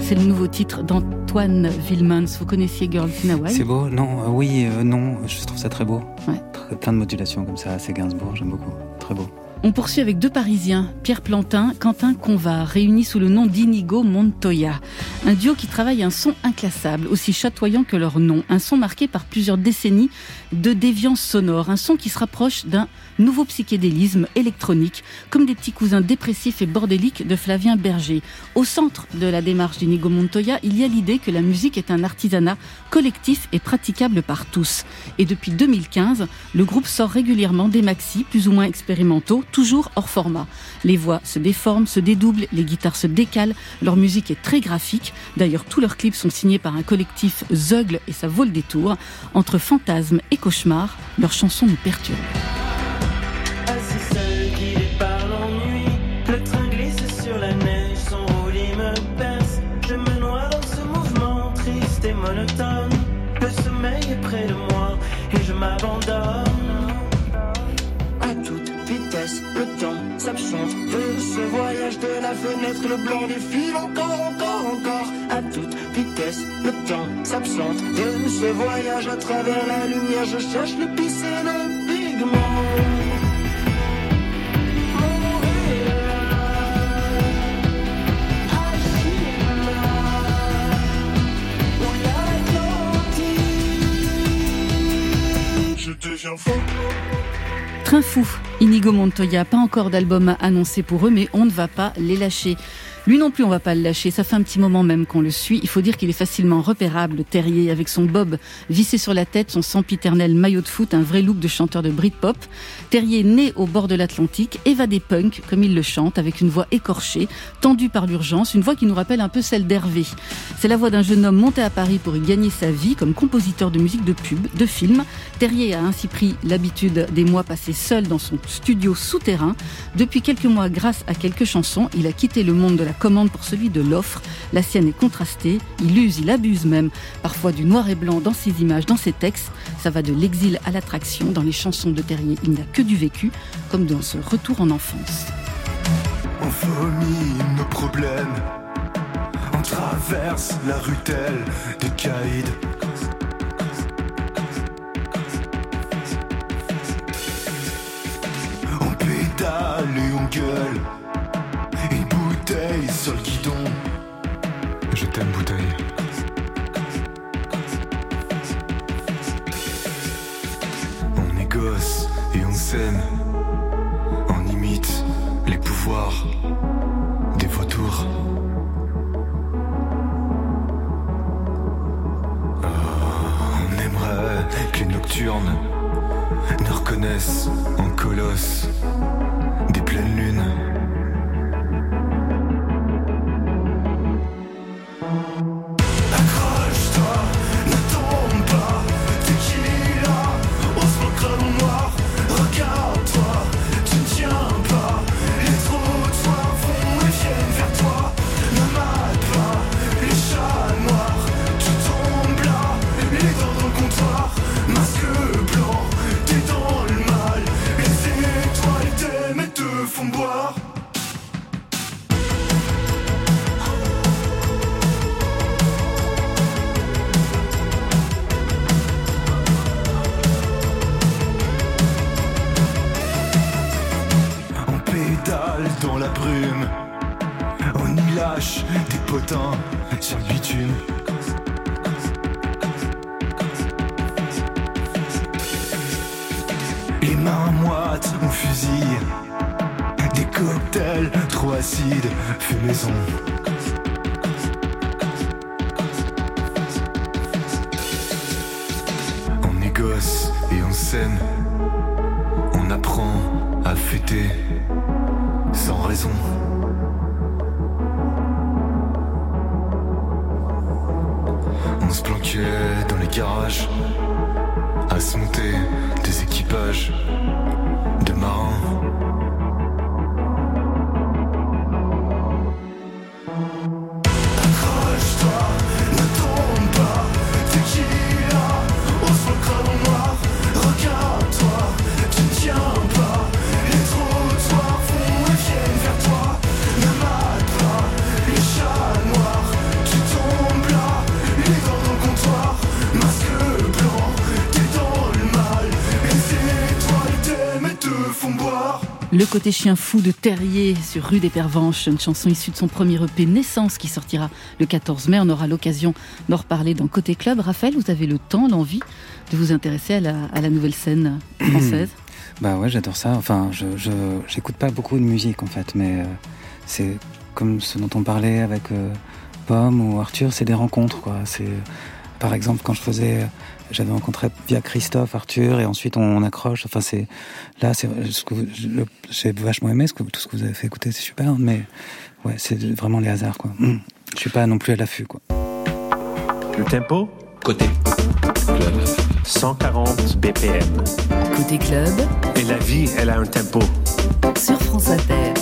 C'est le nouveau titre d'Antoine Wilmans. Vous connaissiez Girls in Hawaii C'est beau? Non, euh, oui, euh, non, je trouve ça très beau. Ouais. Très- plein de modulations comme ça, c'est Gainsbourg, j'aime beaucoup. Très beau. On poursuit avec deux Parisiens, Pierre Plantin, Quentin Convar, réunis sous le nom d'Inigo Montoya. Un duo qui travaille un son inclassable, aussi chatoyant que leur nom. Un son marqué par plusieurs décennies de déviance sonore. Un son qui se rapproche d'un nouveau psychédélisme électronique, comme des petits cousins dépressifs et bordéliques de Flavien Berger. Au centre de la démarche d'Inigo Montoya, il y a l'idée que la musique est un artisanat collectif et praticable par tous. Et depuis 2015, le groupe sort régulièrement des maxis plus ou moins expérimentaux, toujours hors format. Les voix se déforment, se dédoublent, les guitares se décalent, leur musique est très graphique. D'ailleurs, tous leurs clips sont signés par un collectif Zeugle et ça vaut le détour. Entre fantasmes et cauchemars, leurs chansons nous perturbent. La fenêtre. Le blanc défile encore, encore, encore. À toute vitesse, le temps s'absente de ce voyage à travers la lumière. Je cherche le pisser d'un pigment. Je deviens fou. Train fou, Inigo Montoya, pas encore d'album annoncé pour eux, mais on ne va pas les lâcher. Lui non plus, on va pas le lâcher. Ça fait un petit moment même qu'on le suit. Il faut dire qu'il est facilement repérable, le Terrier, avec son bob vissé sur la tête, son sempiternel maillot de foot, un vrai look de chanteur de Britpop. Terrier né au bord de l'Atlantique, évadé punk, comme il le chante, avec une voix écorchée, tendue par l'urgence, une voix qui nous rappelle un peu celle d'Hervé. C'est la voix d'un jeune homme monté à Paris pour y gagner sa vie comme compositeur de musique de pub, de film. Terrier a ainsi pris l'habitude des mois passés seul dans son studio souterrain. Depuis quelques mois, grâce à quelques chansons, il a quitté le monde de la commande pour celui de l'offre. La sienne est contrastée, il use, il abuse même, parfois du noir et blanc dans ses images, dans ses textes. Ça va de l'exil à l'attraction. Dans les chansons de Terrier, il n'y a que du vécu, comme dans ce retour en enfance. On vomit nos problèmes. On traverse la rue telle des caïds. On pédale et on gueule. Bouteille le guidon. Je t'aime, bouteille. On est gosse et on s'aime. On imite les pouvoirs des vautours. Oh, on aimerait que les nocturnes nous reconnaissent en colosse Le côté chien fou de Terrier sur Rue des Pervenches, une chanson issue de son premier EP Naissance qui sortira le 14 mai. On aura l'occasion d'en reparler dans Côté Club. Raphaël, vous avez le temps, l'envie de vous intéresser à la, à la nouvelle scène française? Bah ouais, j'adore ça. Enfin, je je- j'écoute pas beaucoup de musique en fait, mais euh, c'est comme ce dont on parlait avec euh, Pomme ou Arthur, c'est des rencontres quoi. C'est par exemple quand je faisais, j'avais rencontré via Christophe, Arthur, et ensuite on, on accroche. Enfin c'est là, c'est ce que j'ai vachement aimé ce que tout ce que vous avez fait écouter, c'est super, mais ouais, c'est vraiment les hasards quoi. Mm. Je suis pas non plus à l'affût quoi. Le tempo? Côté club. 140 BPM. Côté club, Et la vie, elle a un tempo. sur France Inter.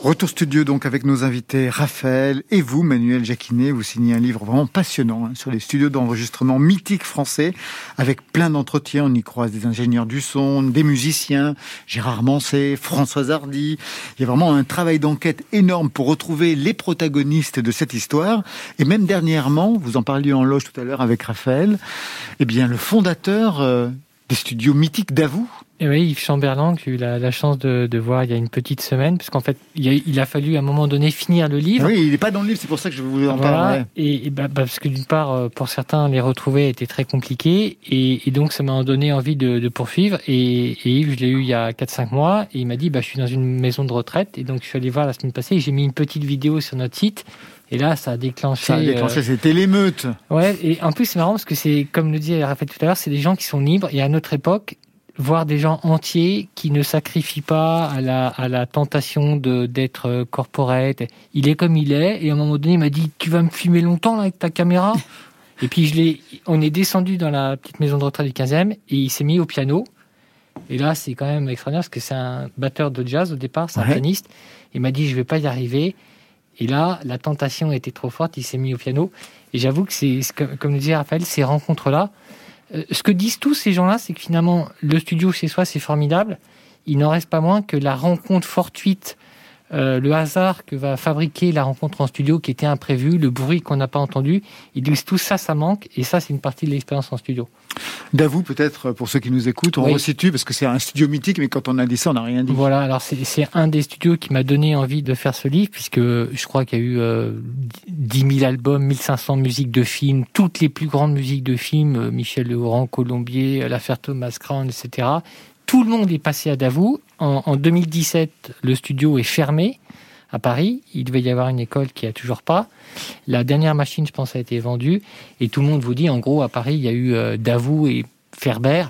Retour studio donc avec nos invités Raphaël et vous, Manuel Jacquinet. Vous signez un livre vraiment passionnant hein, sur les studios d'enregistrement mythiques français avec plein d'entretiens. On y croise des ingénieurs du son, des musiciens, Gérard Manset, Françoise Hardy. Il y a vraiment un travail d'enquête énorme pour retrouver les protagonistes de cette histoire. Et même dernièrement, vous en parliez en loge tout à l'heure avec Raphaël, eh bien le fondateur euh, des studios mythiques d'Avou, Et oui, Yves Chamberlain, que j'ai eu la, la chance de, de voir il y a une petite semaine, parce qu'en fait, il a, il a fallu à un moment donné finir le livre. Oui, il n'est pas dans le livre, c'est pour ça que je vous en Voilà. parle. ouais. Et, et bah, bah, parce que d'une part, euh, pour certains, les retrouver était très compliqué, et, et donc ça m'a donné envie de, de poursuivre. Et, et Yves, je l'ai eu il y a 4-5 mois, et il m'a dit, bah, je suis dans une maison de retraite, et donc je suis allé voir la semaine passée, et j'ai mis une petite vidéo sur notre site. Et là, ça a déclenché. Ça a déclenché, euh, c'était l'émeute. Ouais, et en plus, c'est marrant parce que c'est, comme le disait Raphaël tout à l'heure, c'est des gens qui sont libres. Et à notre époque, voir des gens entiers qui ne sacrifient pas à la, à la tentation de, d'être euh, corporate. Il est comme il est. Et à un moment donné, il m'a dit, tu vas me filmer longtemps là, avec ta caméra? et puis, je l'ai, on est descendu dans la petite maison de retraite du 15e et il s'est mis au piano. Et là, c'est quand même extraordinaire parce que c'est un batteur de jazz au départ, c'est un Ouais. pianiste. Il m'a dit, je vais pas y arriver. Et là, la tentation était trop forte, il s'est mis au piano. Et j'avoue que c'est, comme le disait Raphaël, ces rencontres-là, euh, ce que disent tous ces gens-là, c'est que finalement, le studio chez soi, c'est formidable. Il n'en reste pas moins que la rencontre fortuite, euh, le hasard que va fabriquer la rencontre en studio qui était imprévu, le bruit qu'on n'a pas entendu, ils disent tout ça, ça manque. Et ça, c'est une partie de l'expérience en studio. D'avoue, peut-être, pour ceux qui nous écoutent, on Oui. resitue, parce que c'est un studio mythique, mais quand on a dit ça, on n'a rien dit. Voilà, alors c'est un des studios qui m'a donné envie de faire ce livre, puisque je crois qu'il y a eu euh, 10 000 albums, 1500 musiques de films, toutes les plus grandes musiques de films, euh, Michel Legrand, Colombier, euh, l'affaire Thomas Crown, etc. Tout le monde est passé à Davout. En, en 2017, le studio est fermé à Paris. Il devait y avoir une école qui a toujours pas. La dernière machine, je pense, a été vendue. Et tout le monde vous dit, en gros, à Paris, il y a eu euh, Davout et Ferber.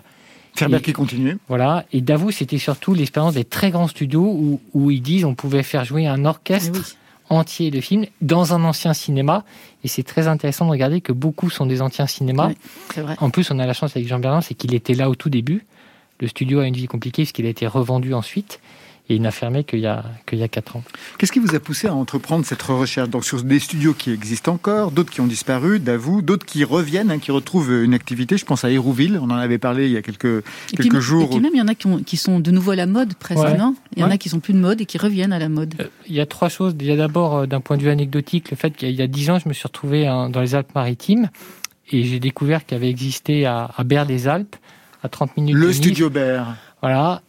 Ferber Et- qui continue. Voilà. Et Davos, c'était surtout l'expérience des très grands studios où, où ils disent on pouvait faire jouer un orchestre oui. entier de films dans un ancien cinéma. Et c'est très intéressant de regarder que beaucoup sont des anciens cinémas. Vrai. En plus, on a la chance avec Jean Berlin, c'est qu'il était là au tout début. Le studio a une vie compliquée parce qu'il a été revendu ensuite. Et il n'a fermé qu'il y a, qu'il y a 4 ans. Qu'est-ce qui vous a poussé à entreprendre cette recherche? Donc sur des studios qui existent encore, d'autres qui ont disparu, d'avoue, d'autres qui reviennent, hein, qui retrouvent une activité. Je pense à Hérouville, on en avait parlé il y a quelques, Et quelques puis, jours. et puis même, il y en a qui, ont- qui sont de nouveau à la mode, presque, Ouais. non? Il y en Ouais. a qui sont plus de mode et qui reviennent à la mode. Euh, Il y a trois choses. Il y a d'abord, euh, d'un point de vue anecdotique, le fait qu'il y a- il y a dix ans, je me suis retrouvé hein, dans les Alpes-Maritimes et j'ai découvert qu'il avait existé à, à Berre-les-Alpes, à 30 minutes Le studio Baird. Voilà,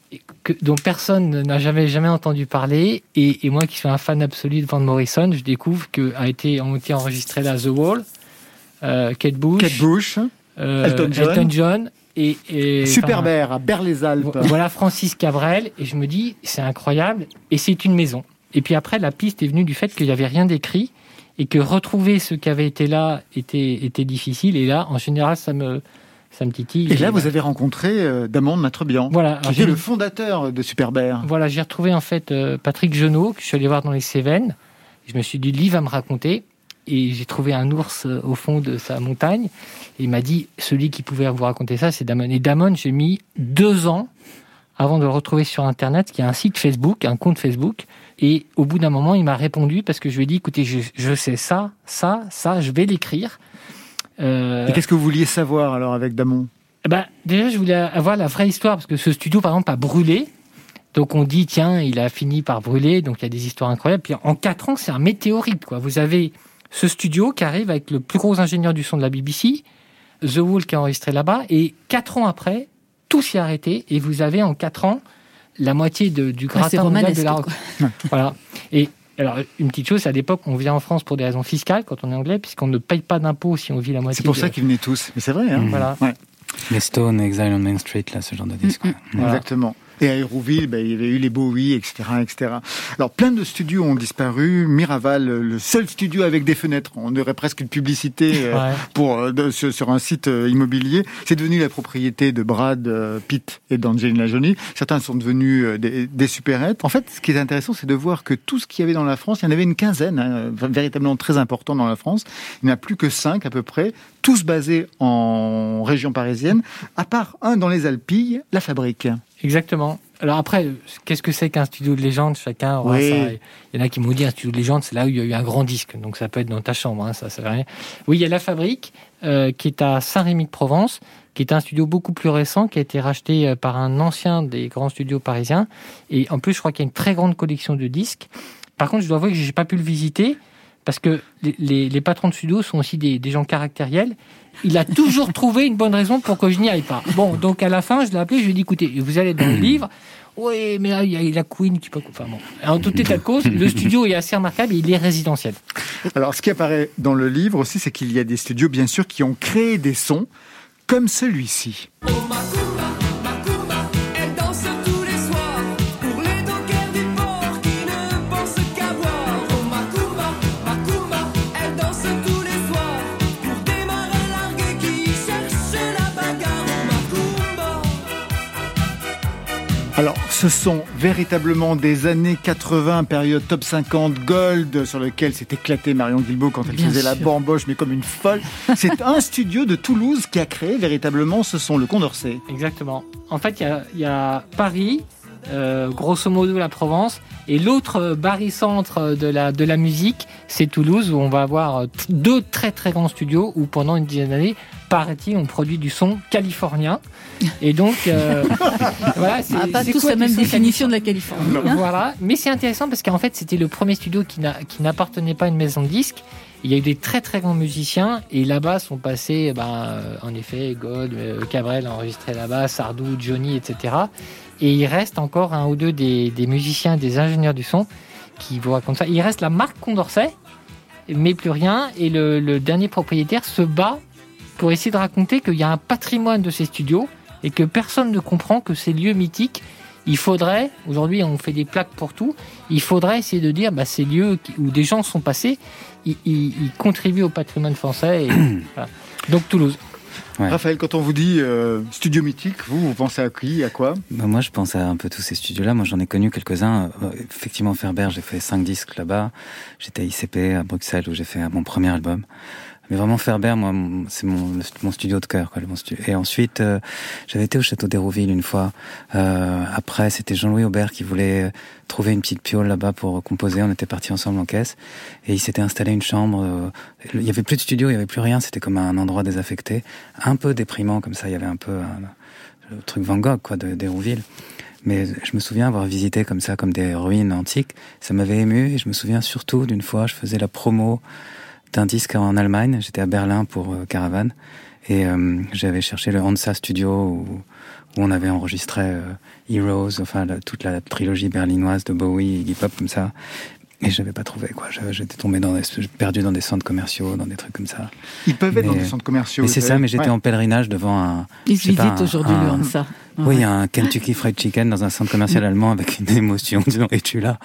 que, dont personne n'a jamais jamais entendu parler. Et, et moi, qui suis un fan absolu de Van Morrison, je découvre que a été ont été enregistrés là The Wall, euh, Kate Bush, Kate Bush, euh, Elton John. John et, et Super Bear à Berre-les-Alpes. vo- Voilà Francis Cabrel et je me dis c'est incroyable et c'est une maison. Et puis après la piste est venue du fait qu'il n'y avait rien d'écrit et que retrouver ce qui avait été là était était difficile et là en général ça me ça me titille. Et là, vous avez rencontré euh, Damon Matrebian, voilà qui était le fondateur de Super Bear. voilà j'ai retrouvé en fait euh, Patrick Genot que je suis allé voir dans les Cévennes. Je me suis dit lui va me raconter et j'ai trouvé un ours euh, au fond de sa montagne. Et il m'a dit celui qui pouvait vous raconter ça c'est Damon. Et Damon j'ai mis deux ans avant de le retrouver sur Internet, qui a un site Facebook, un compte Facebook. Et au bout d'un moment, il m'a répondu parce que je lui ai dit, écoutez, je, je sais ça, ça, ça, je vais l'écrire. Euh, Et qu'est-ce que vous vouliez savoir alors avec Damon? Ben, déjà, je voulais avoir la vraie histoire parce que ce studio, par exemple, a brûlé. Donc on dit, tiens, il a fini par brûler, donc il y a des histoires incroyables. Puis en quatre ans, c'est un météorite. Quoi. Vous avez ce studio qui arrive avec le plus gros ingénieur du son de la BBC, The Wall qui est enregistré là-bas, et quatre ans après, tout s'est arrêté, et vous avez en quatre ans la moitié de- du gratin mondial de la rock. voilà. Et alors, une petite chose, à l'époque, on vient en France pour des raisons fiscales quand on est anglais, puisqu'on ne paye pas d'impôts si on vit la moitié. C'est pour de- ça qu'ils venaient tous. Mais c'est vrai, hein. Voilà. Ouais, Les Stones, Exile on Main Street, là, ce genre de disque. ouais. Voilà. exactement. Et à Hérouville, ben, il y avait eu les Bowie, etc., etc. Alors, plein de studios ont disparu. Miraval, le seul studio avec des fenêtres. On aurait presque une publicité euh, Ouais. pour euh, sur, un site euh, immobilier. C'est devenu la propriété de Brad euh, Pitt et d'Angelina Jolie. Certains sont devenus euh, des, des supérettes. En fait, ce qui est intéressant, c'est de voir que tout ce qu'il y avait dans la France, il y en avait une quinzaine, hein, véritablement très important dans la France. Il n'y en a plus que cinq à peu près, tous basés en région parisienne, à part un dans les Alpilles, la Fabrique. Exactement. Alors après, qu'est-ce que c'est qu'un studio de légende? Chacun aura Oui. ça. Il y en a qui m'ont dit un studio de légende, c'est là où il y a eu un grand disque. Donc ça peut être dans ta chambre, hein, ça, veut rien. Oui, il y a La Fabrique, euh, qui est à Saint-Rémy-de-Provence, qui est un studio beaucoup plus récent, qui a été racheté euh, par un ancien des grands studios parisiens. Et en plus, je crois qu'il y a une très grande collection de disques. Par contre, je dois avouer que j'ai pas pu le visiter, parce que les, les- les patrons de studio sont aussi des, des gens caractériels. Il a toujours trouvé une bonne raison pour que je n'y aille pas. Bon, donc à la fin, je l'ai appelé, je lui ai dit, écoutez, vous allez dans le livre. Oui, mais là, il y a la Queen qui peut. Enfin bon. En tout état de cause, le studio est assez remarquable et il est résidentiel. Alors, ce qui apparaît dans le livre aussi, c'est qu'il y a des studios, bien sûr, qui ont créé des sons comme celui-ci. Alors, ce sont véritablement des années 80, période top 50 gold, sur lequel s'est éclaté Marion Guilbault quand elle Bien faisait la bamboche, mais comme une folle. *laughs* C'est un studio de Toulouse qui a créé véritablement ce son, le Condorcet. Exactement. En fait, il y a, il y a Paris, euh, grosso modo la Provence, et l'autre euh, barycentre de la, de la musique, c'est Toulouse, où on va avoir euh, deux très très grands studios où pendant une dizaine d'années, paraît-il, on produit du son californien. Et donc, euh, *laughs* voilà, c'est Ah, pas c'est tous quoi la même définition de la Californie. hein. voilà, mais c'est intéressant parce qu'en fait c'était le premier studio qui n'a- qui n'appartenait pas à une maison de disques. Il y a eu des très très grands musiciens et là-bas sont passés, ben, euh, en effet, Gold, euh, Cabrel a enregistré là-bas, Sardou, Johnny, etc. Et il reste encore un ou deux des, des musiciens, des ingénieurs du son qui vous racontent ça. Il reste la marque Condorcet, mais plus rien. Et le, le dernier propriétaire se bat pour essayer de raconter qu'il y a un patrimoine de ces studios et que personne ne comprend que ces lieux mythiques il faudrait, aujourd'hui on fait des plaques pour tout, il faudrait essayer de dire, bah, ces lieux où des gens sont passés, ils, ils- ils contribuent au patrimoine français. Et, *clears throat* voilà. Donc Toulouse. Ouais. Raphaël, quand on vous dit euh, studio mythique, vous, vous pensez à qui, à quoi? Bah, moi, je pense à un peu tous ces studios-là. Moi, j'en ai connu quelques-uns. Euh, effectivement, Ferber, j'ai fait cinq disques là-bas. J'étais à ICP à Bruxelles où j'ai fait mon premier album. Mais vraiment, Ferber, moi, c'est mon, studio de cœur. Quoi, mon studio. Et ensuite, euh, j'avais été au château d'Hérouville une fois. Euh, après, c'était Jean-Louis Aubert qui voulait euh, trouver une petite piole là-bas pour composer. On était partis ensemble en caisse. Et il s'était installé une chambre. euh, il y avait plus de studio, il y avait plus rien. C'était comme un endroit désaffecté. Un peu déprimant comme ça. Il y avait un peu un- le truc Van Gogh, quoi, d'Hérouville. Mais je me souviens avoir visité comme ça, comme des ruines antiques. Ça m'avait ému et je me souviens surtout d'une fois, je faisais la promo d'un disque en Allemagne. J'étais à Berlin pour euh, Caravane et euh, j'avais cherché le Hansa Studio où, où on avait enregistré euh, Heroes, enfin toute la trilogie berlinoise de Bowie et Iggy Pop comme ça. Et j'avais pas trouvé quoi. Je- J'étais tombé dans des, perdu dans des centres commerciaux, dans des trucs comme ça. Ils peuvent être dans des centres commerciaux. Mais c'est ça, mais j'étais Ouais. en pèlerinage devant un. Ils je visitent aujourd'hui un- le Hansa. Oui, Ouais. un Kentucky Fried Chicken dans un centre commercial *laughs* allemand avec une émotion, disons, et tu là.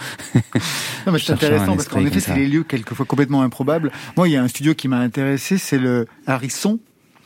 Non, mais c'est intéressant parce qu'en effet, c'est ça. les lieux quelquefois complètement improbables. Moi, il y a un studio qui m'a intéressé, c'est le Harrison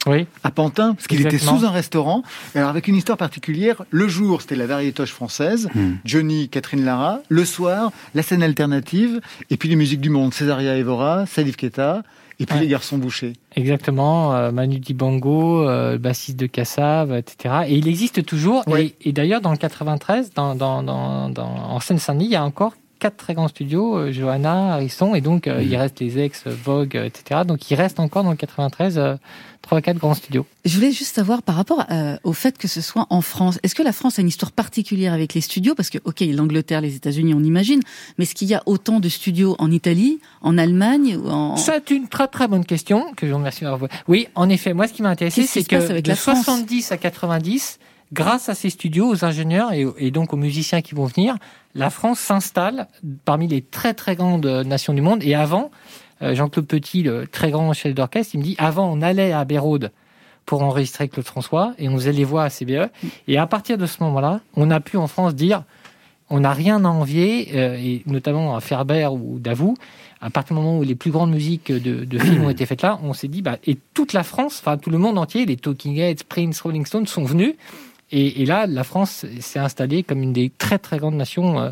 Oui, à Pantin, parce qu'il était sous un restaurant. Et alors, avec une histoire particulière, le jour, c'était la variétoche française, Hmm. Johnny, Catherine Lara. Le soir, la scène alternative, et puis les musiques du monde, Césaria Evora, Salif Keita, et puis Ouais. les garçons bouchés. exactement. euh, Manu Dibango, euh, le bassiste de Cassav, etc. Et il existe toujours. Oui. Et, et d'ailleurs, dans le 93, dans, dans, dans, dans- en Seine-Saint-Denis, il y a encore quatre très grands studios, euh, Johanna, Harrison, et donc euh, il reste les ex, Vogue, euh, etc. Donc il reste encore dans le 93 euh, trois, quatre grands studios. Je voulais juste savoir par rapport euh, au fait que ce soit en France, est-ce que la France a une histoire particulière avec les studios? Parce que, ok, l'Angleterre, les États-Unis, on imagine, mais est-ce qu'il y a autant de studios en Italie, en Allemagne ou en... C'est une très très bonne question que je vous remercie. Oui, en effet, moi ce qui m'a intéressé, c'est que de la France? 70 à 90, grâce à ces studios, aux ingénieurs et, et donc aux musiciens qui vont venir, la France s'installe parmi les très très grandes nations du monde. Et avant, euh, Jean-Claude Petit, le très grand chef d'orchestre, il me dit avant on allait à Béraude pour enregistrer Claude François et on faisait les voix à CBE. Et à partir de ce moment-là, on a pu en France dire on n'a rien à envier, euh, et notamment à Ferber ou Davout. À partir du moment où les plus grandes musiques de, de *clears throat* films ont été faites là, on s'est dit, bah, et toute la France, enfin tout le monde entier, les Talking Heads, Prince, Rolling Stones sont venus. Et, et là, la France s'est installée comme une des très très grandes nations euh,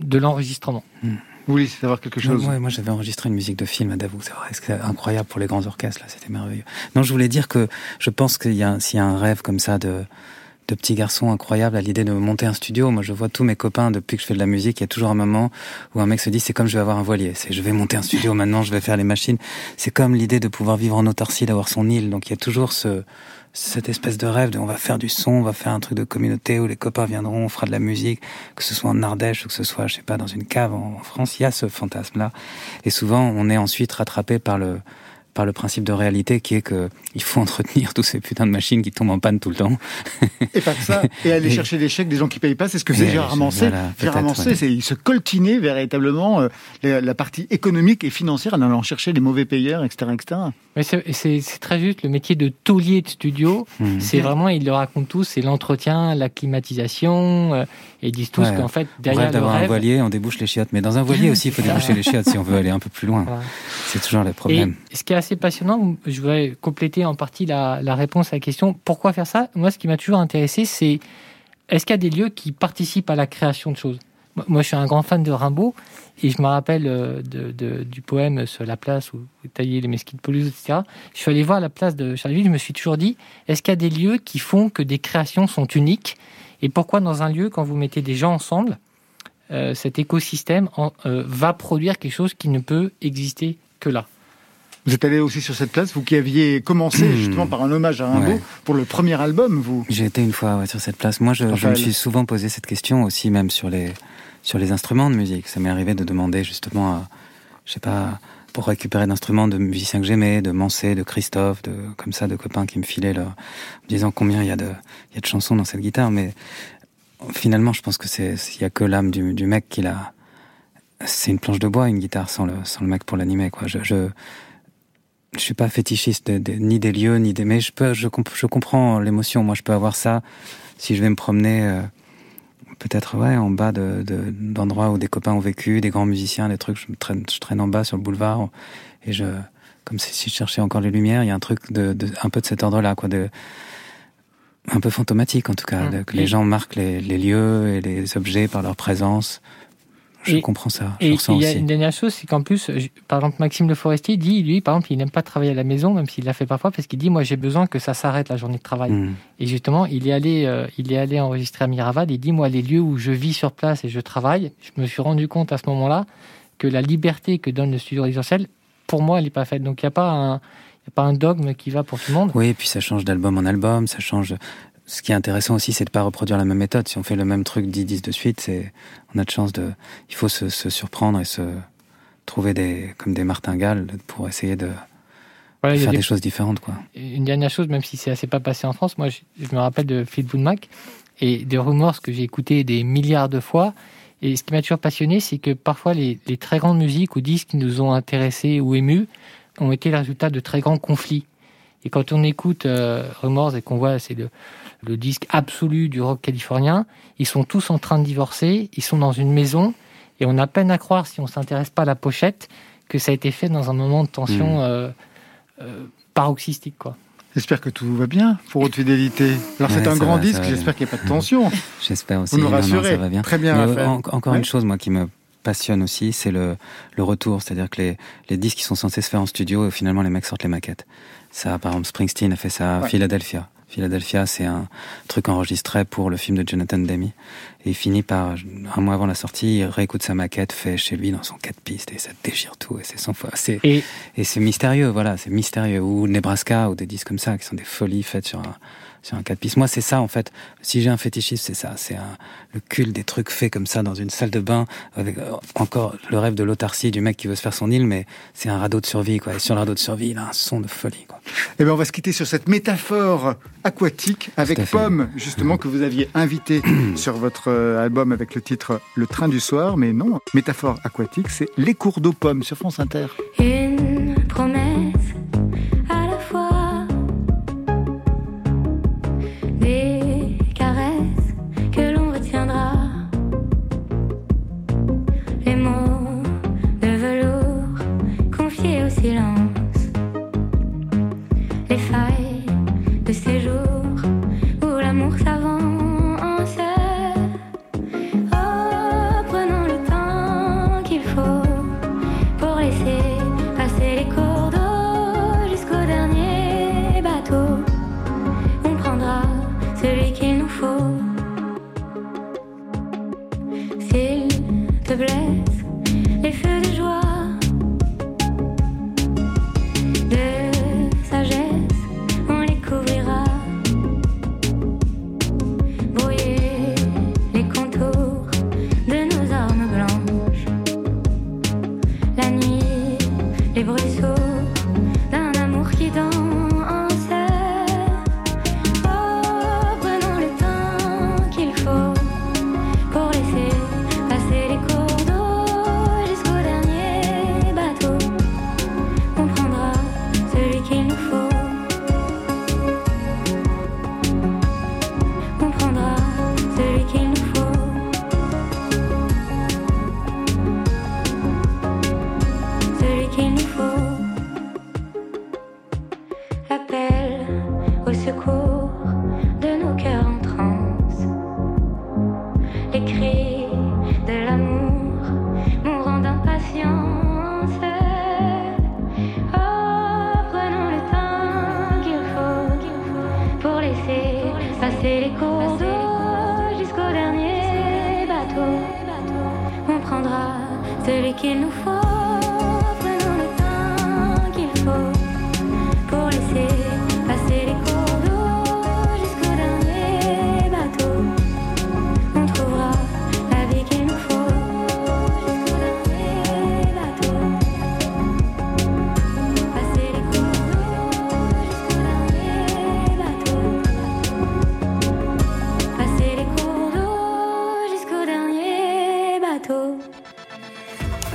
de l'enregistrement. Vous voulez savoir quelque chose Ouais, moi j'avais enregistré une musique de film à Davout, c'est vrai, c'est incroyable pour les grands orchestres, là, c'était merveilleux. Non, je voulais dire que je pense qu'il y a, s'il y a un rêve comme ça de, de petit garçon incroyable à l'idée de monter un studio, moi je vois tous mes copains depuis que je fais de la musique, il y a toujours un moment où un mec se dit c'est comme je vais avoir un voilier, c'est je vais monter un studio maintenant, je vais faire les machines. C'est comme l'idée de pouvoir vivre en autarcie, d'avoir son île, donc il y a toujours ce, cette espèce de rêve de on va faire du son, on va faire un truc de communauté où les copains viendront, on fera de la musique, que ce soit en Ardèche ou que ce soit, je sais pas, dans une cave en, en France, il y a ce fantasme-là. Et souvent, on est ensuite rattrapé par le par le principe de réalité qui est que il faut *laughs* entretenir tous ces putains de machines qui tombent en panne tout le temps. Et pas que ça. Et aller Et- chercher les chèques des gens qui payent pas, c'est ce que faisait Gérard voilà, Gérard ouais. c'est il se coltinait véritablement euh, la, la partie économique et financière en allant chercher les mauvais payeurs, etc., etc. Mais c'est- très juste, le métier de taulier de studio, Hmm. c'est vraiment, ils le racontent tous, c'est l'entretien, la climatisation, euh, et ils disent tous Ouais. qu'en fait, derrière rêve d'avoir un voilier, on débouche les chiottes. Mais dans un voilier *laughs* aussi, il faut déboucher les chiottes si on veut aller un peu plus loin. C'est toujours le problème. Et ce qui est assez passionnant, je voudrais compléter en partie la, réponse à la question pourquoi faire ça? Moi, ce qui m'a toujours intéressé, c'est est-ce qu'il y a des lieux qui participent à la création de choses? Moi- je suis un grand fan de Rimbaud et je me rappelle euh, du poème sur la place où tailler les mesquites pelouses, etc. Je suis allé voir la place de Charleville, je me suis toujours dit est-ce qu'il y a des lieux qui font que des créations sont uniques? Et pourquoi dans un lieu, quand vous mettez des gens ensemble, euh, cet écosystème euh, va produire quelque chose qui ne peut exister que là? Vous êtes allé aussi sur cette place, vous qui aviez commencé Hmm. justement par un hommage à Rimbaud Ouais. pour le premier album, vous. J'ai été une fois ouais, sur cette place. Moi, je, je me suis souvent posé cette question aussi, même sur les sur les instruments de musique. Ça m'est arrivé de demander justement, à, je sais pas, pour récupérer d'instruments de musiciens que j'aimais, de Mansé, de Christophe, de comme ça, de copains qui me filaient leur, me disant combien il y a de il y a de chansons dans cette guitare. Mais finalement, je pense que c'est il y a que l'âme du, du mec qui l'a. C'est une planche de bois, une guitare sans le sans le mec pour l'animer. Quoi. Je, je je suis pas fétichiste de- de- ni des lieux ni des mais je peux je, comp- je comprends l'émotion. Moi je peux avoir ça. Si je vais me promener euh, peut-être ouais en bas de de- d'endroits où des copains ont vécu des grands musiciens des trucs je me traîne je traîne en bas sur le boulevard et je comme si, je cherchais encore les lumières il y a un truc de, de un peu de cet ordre là quoi de un peu fantomatique en tout cas Mmh. de- que les gens marquent les, les lieux et les objets par leur présence je Et- comprends ça je Et il y a aussi une dernière chose, c'est qu'en plus, par exemple, Maxime Le Forestier dit, lui, par exemple, il n'aime pas travailler à la maison, même s'il l'a fait parfois, parce qu'il dit, moi, j'ai besoin que ça s'arrête la journée de travail. Mmh. Et justement, il est allé, euh, il est allé enregistrer à Miraval. Il dit, moi, les lieux où je vis sur place et je travaille, je me suis rendu compte à ce moment-là que la liberté que donne le studio résidentiel, pour moi, elle n'est pas faite. Donc, il n'y a pas un, il y a pas un dogme qui va pour tout le monde. Oui, et puis ça change d'album en album, ça change. Ce qui est intéressant aussi, c'est de pas reproduire la même méthode. Si on fait le même truc 10 10 de suite, c'est on a de chance de. Il faut se, se surprendre et se trouver des comme des martingales pour essayer de Voilà, faire des- des choses différentes, quoi. Une dernière chose, même si ça s'est pas passé en France, moi je, je me rappelle de Fleetwood Mac et de Rumors que j'ai écouté des milliards de fois. Et ce qui m'a toujours passionné, c'est que parfois les, les très grandes musiques ou disques qui nous ont intéressés ou émus ont été le résultat de très grands conflits. Et quand on écoute euh, Rumors et qu'on voit c'est le, le disque absolu du rock californien, ils sont tous en train de divorcer, ils sont dans une maison et on a peine à croire si on s'intéresse pas à la pochette que ça a été fait dans un moment de tension Mm. euh, euh, paroxystique quoi. J'espère que tout va bien pour Haute Fidélité. Alors c'est un grand va, disque, j'espère qu'il n'y a pas de tension. *laughs* J'espère aussi. Vous nous Non, non, rassurez. ça va bien. Très bien, Mais, Raphaël. en- encore Ouais. une chose, moi, qui me passionne aussi, c'est le, le retour. C'est-à-dire que les, les disques qui sont censés se faire en studio, finalement, les mecs sortent les maquettes. Ça, par exemple, Springsteen a fait ça à Ouais. Philadelphia. Philadelphia, c'est un truc enregistré pour le film de Jonathan Demme. Et il finit par, un mois avant la sortie, il réécoute sa maquette, fait chez lui dans son 4 pistes, et ça déchire tout, et c'est sans fois. Et et c'est mystérieux, voilà, c'est mystérieux. Ou Nebraska, ou des disques comme ça, qui sont des folies faites sur un, sur un 4 pistes. Moi, c'est ça, en fait. Si j'ai un fétichisme, c'est ça. C'est le culte des trucs faits comme ça dans une salle de bain, avec euh, encore le rêve de l'autarcie du mec qui veut se faire son île, mais c'est un radeau de survie, quoi. Et sur le radeau de survie, il a un son de folie, quoi. Eh bien, on va se quitter sur cette métaphore aquatique avec. Pomme, justement, que vous aviez invité *clears throat* sur votre euh, album avec le titre Le train du soir. Mais non, métaphore aquatique, c'est Les cours d'eau Pomme sur France Inter. Une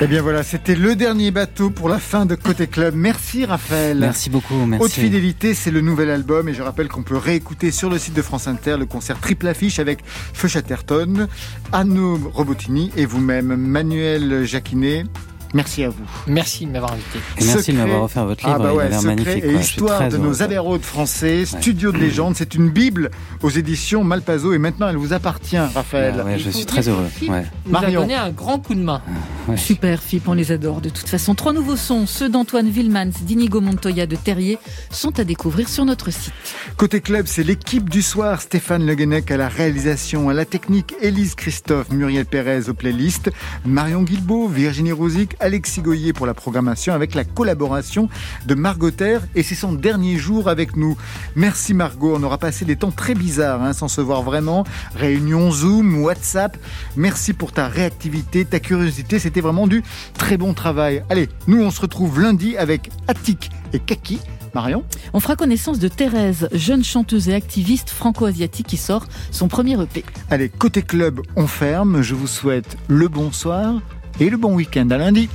Eh bien voilà, c'était le dernier bateau pour la fin de Côté Club. Merci Raphaël. Merci beaucoup, merci. Haute Fidélité, c'est le nouvel album et je rappelle qu'on peut réécouter sur le site de France Inter le concert triple affiche avec Feu Chatterton, Anno Robotini et vous-même, Manuel Jacquinet. Merci à vous. Merci de m'avoir invité. Et merci de m'avoir offert votre livre, Ah bah il ouais, a magnifique. Et quoi. Histoire de nos de français, studio de légende, c'est une bible aux éditions Malpaso et maintenant elle vous appartient, Raphaël. Ah ouais, je suis très heureux. Ouais. nous a Marion. donné un grand coup de main. Super, Philippe, on les adore de toute façon. Trois nouveaux sons, ceux d'Antoine Villemans, d'Inigo Montoya, de Terrier, sont à découvrir sur notre site. Côté club, c'est l'équipe du soir. Stéphane Le Guenec à la réalisation, à la technique, Élise Christophe, Muriel Pérez aux playlists, Marion Guilbeault, Virginie Rouzic, Alexis Goyer pour la programmation avec la collaboration de Margot Terre et c'est son dernier jour avec nous. Merci Margot, on aura passé des temps très bizarres hein, sans se voir vraiment. Réunion Zoom, WhatsApp. Merci pour ta réactivité, ta curiosité. C'était vraiment du très bon travail. Allez, nous on se retrouve lundi avec Attic et Kaki Marion On fera connaissance de Thérèse, jeune chanteuse et activiste franco-asiatique qui sort son premier EP. Allez, côté club, on ferme. Je vous souhaite le bonsoir et le bon week-end. À lundi.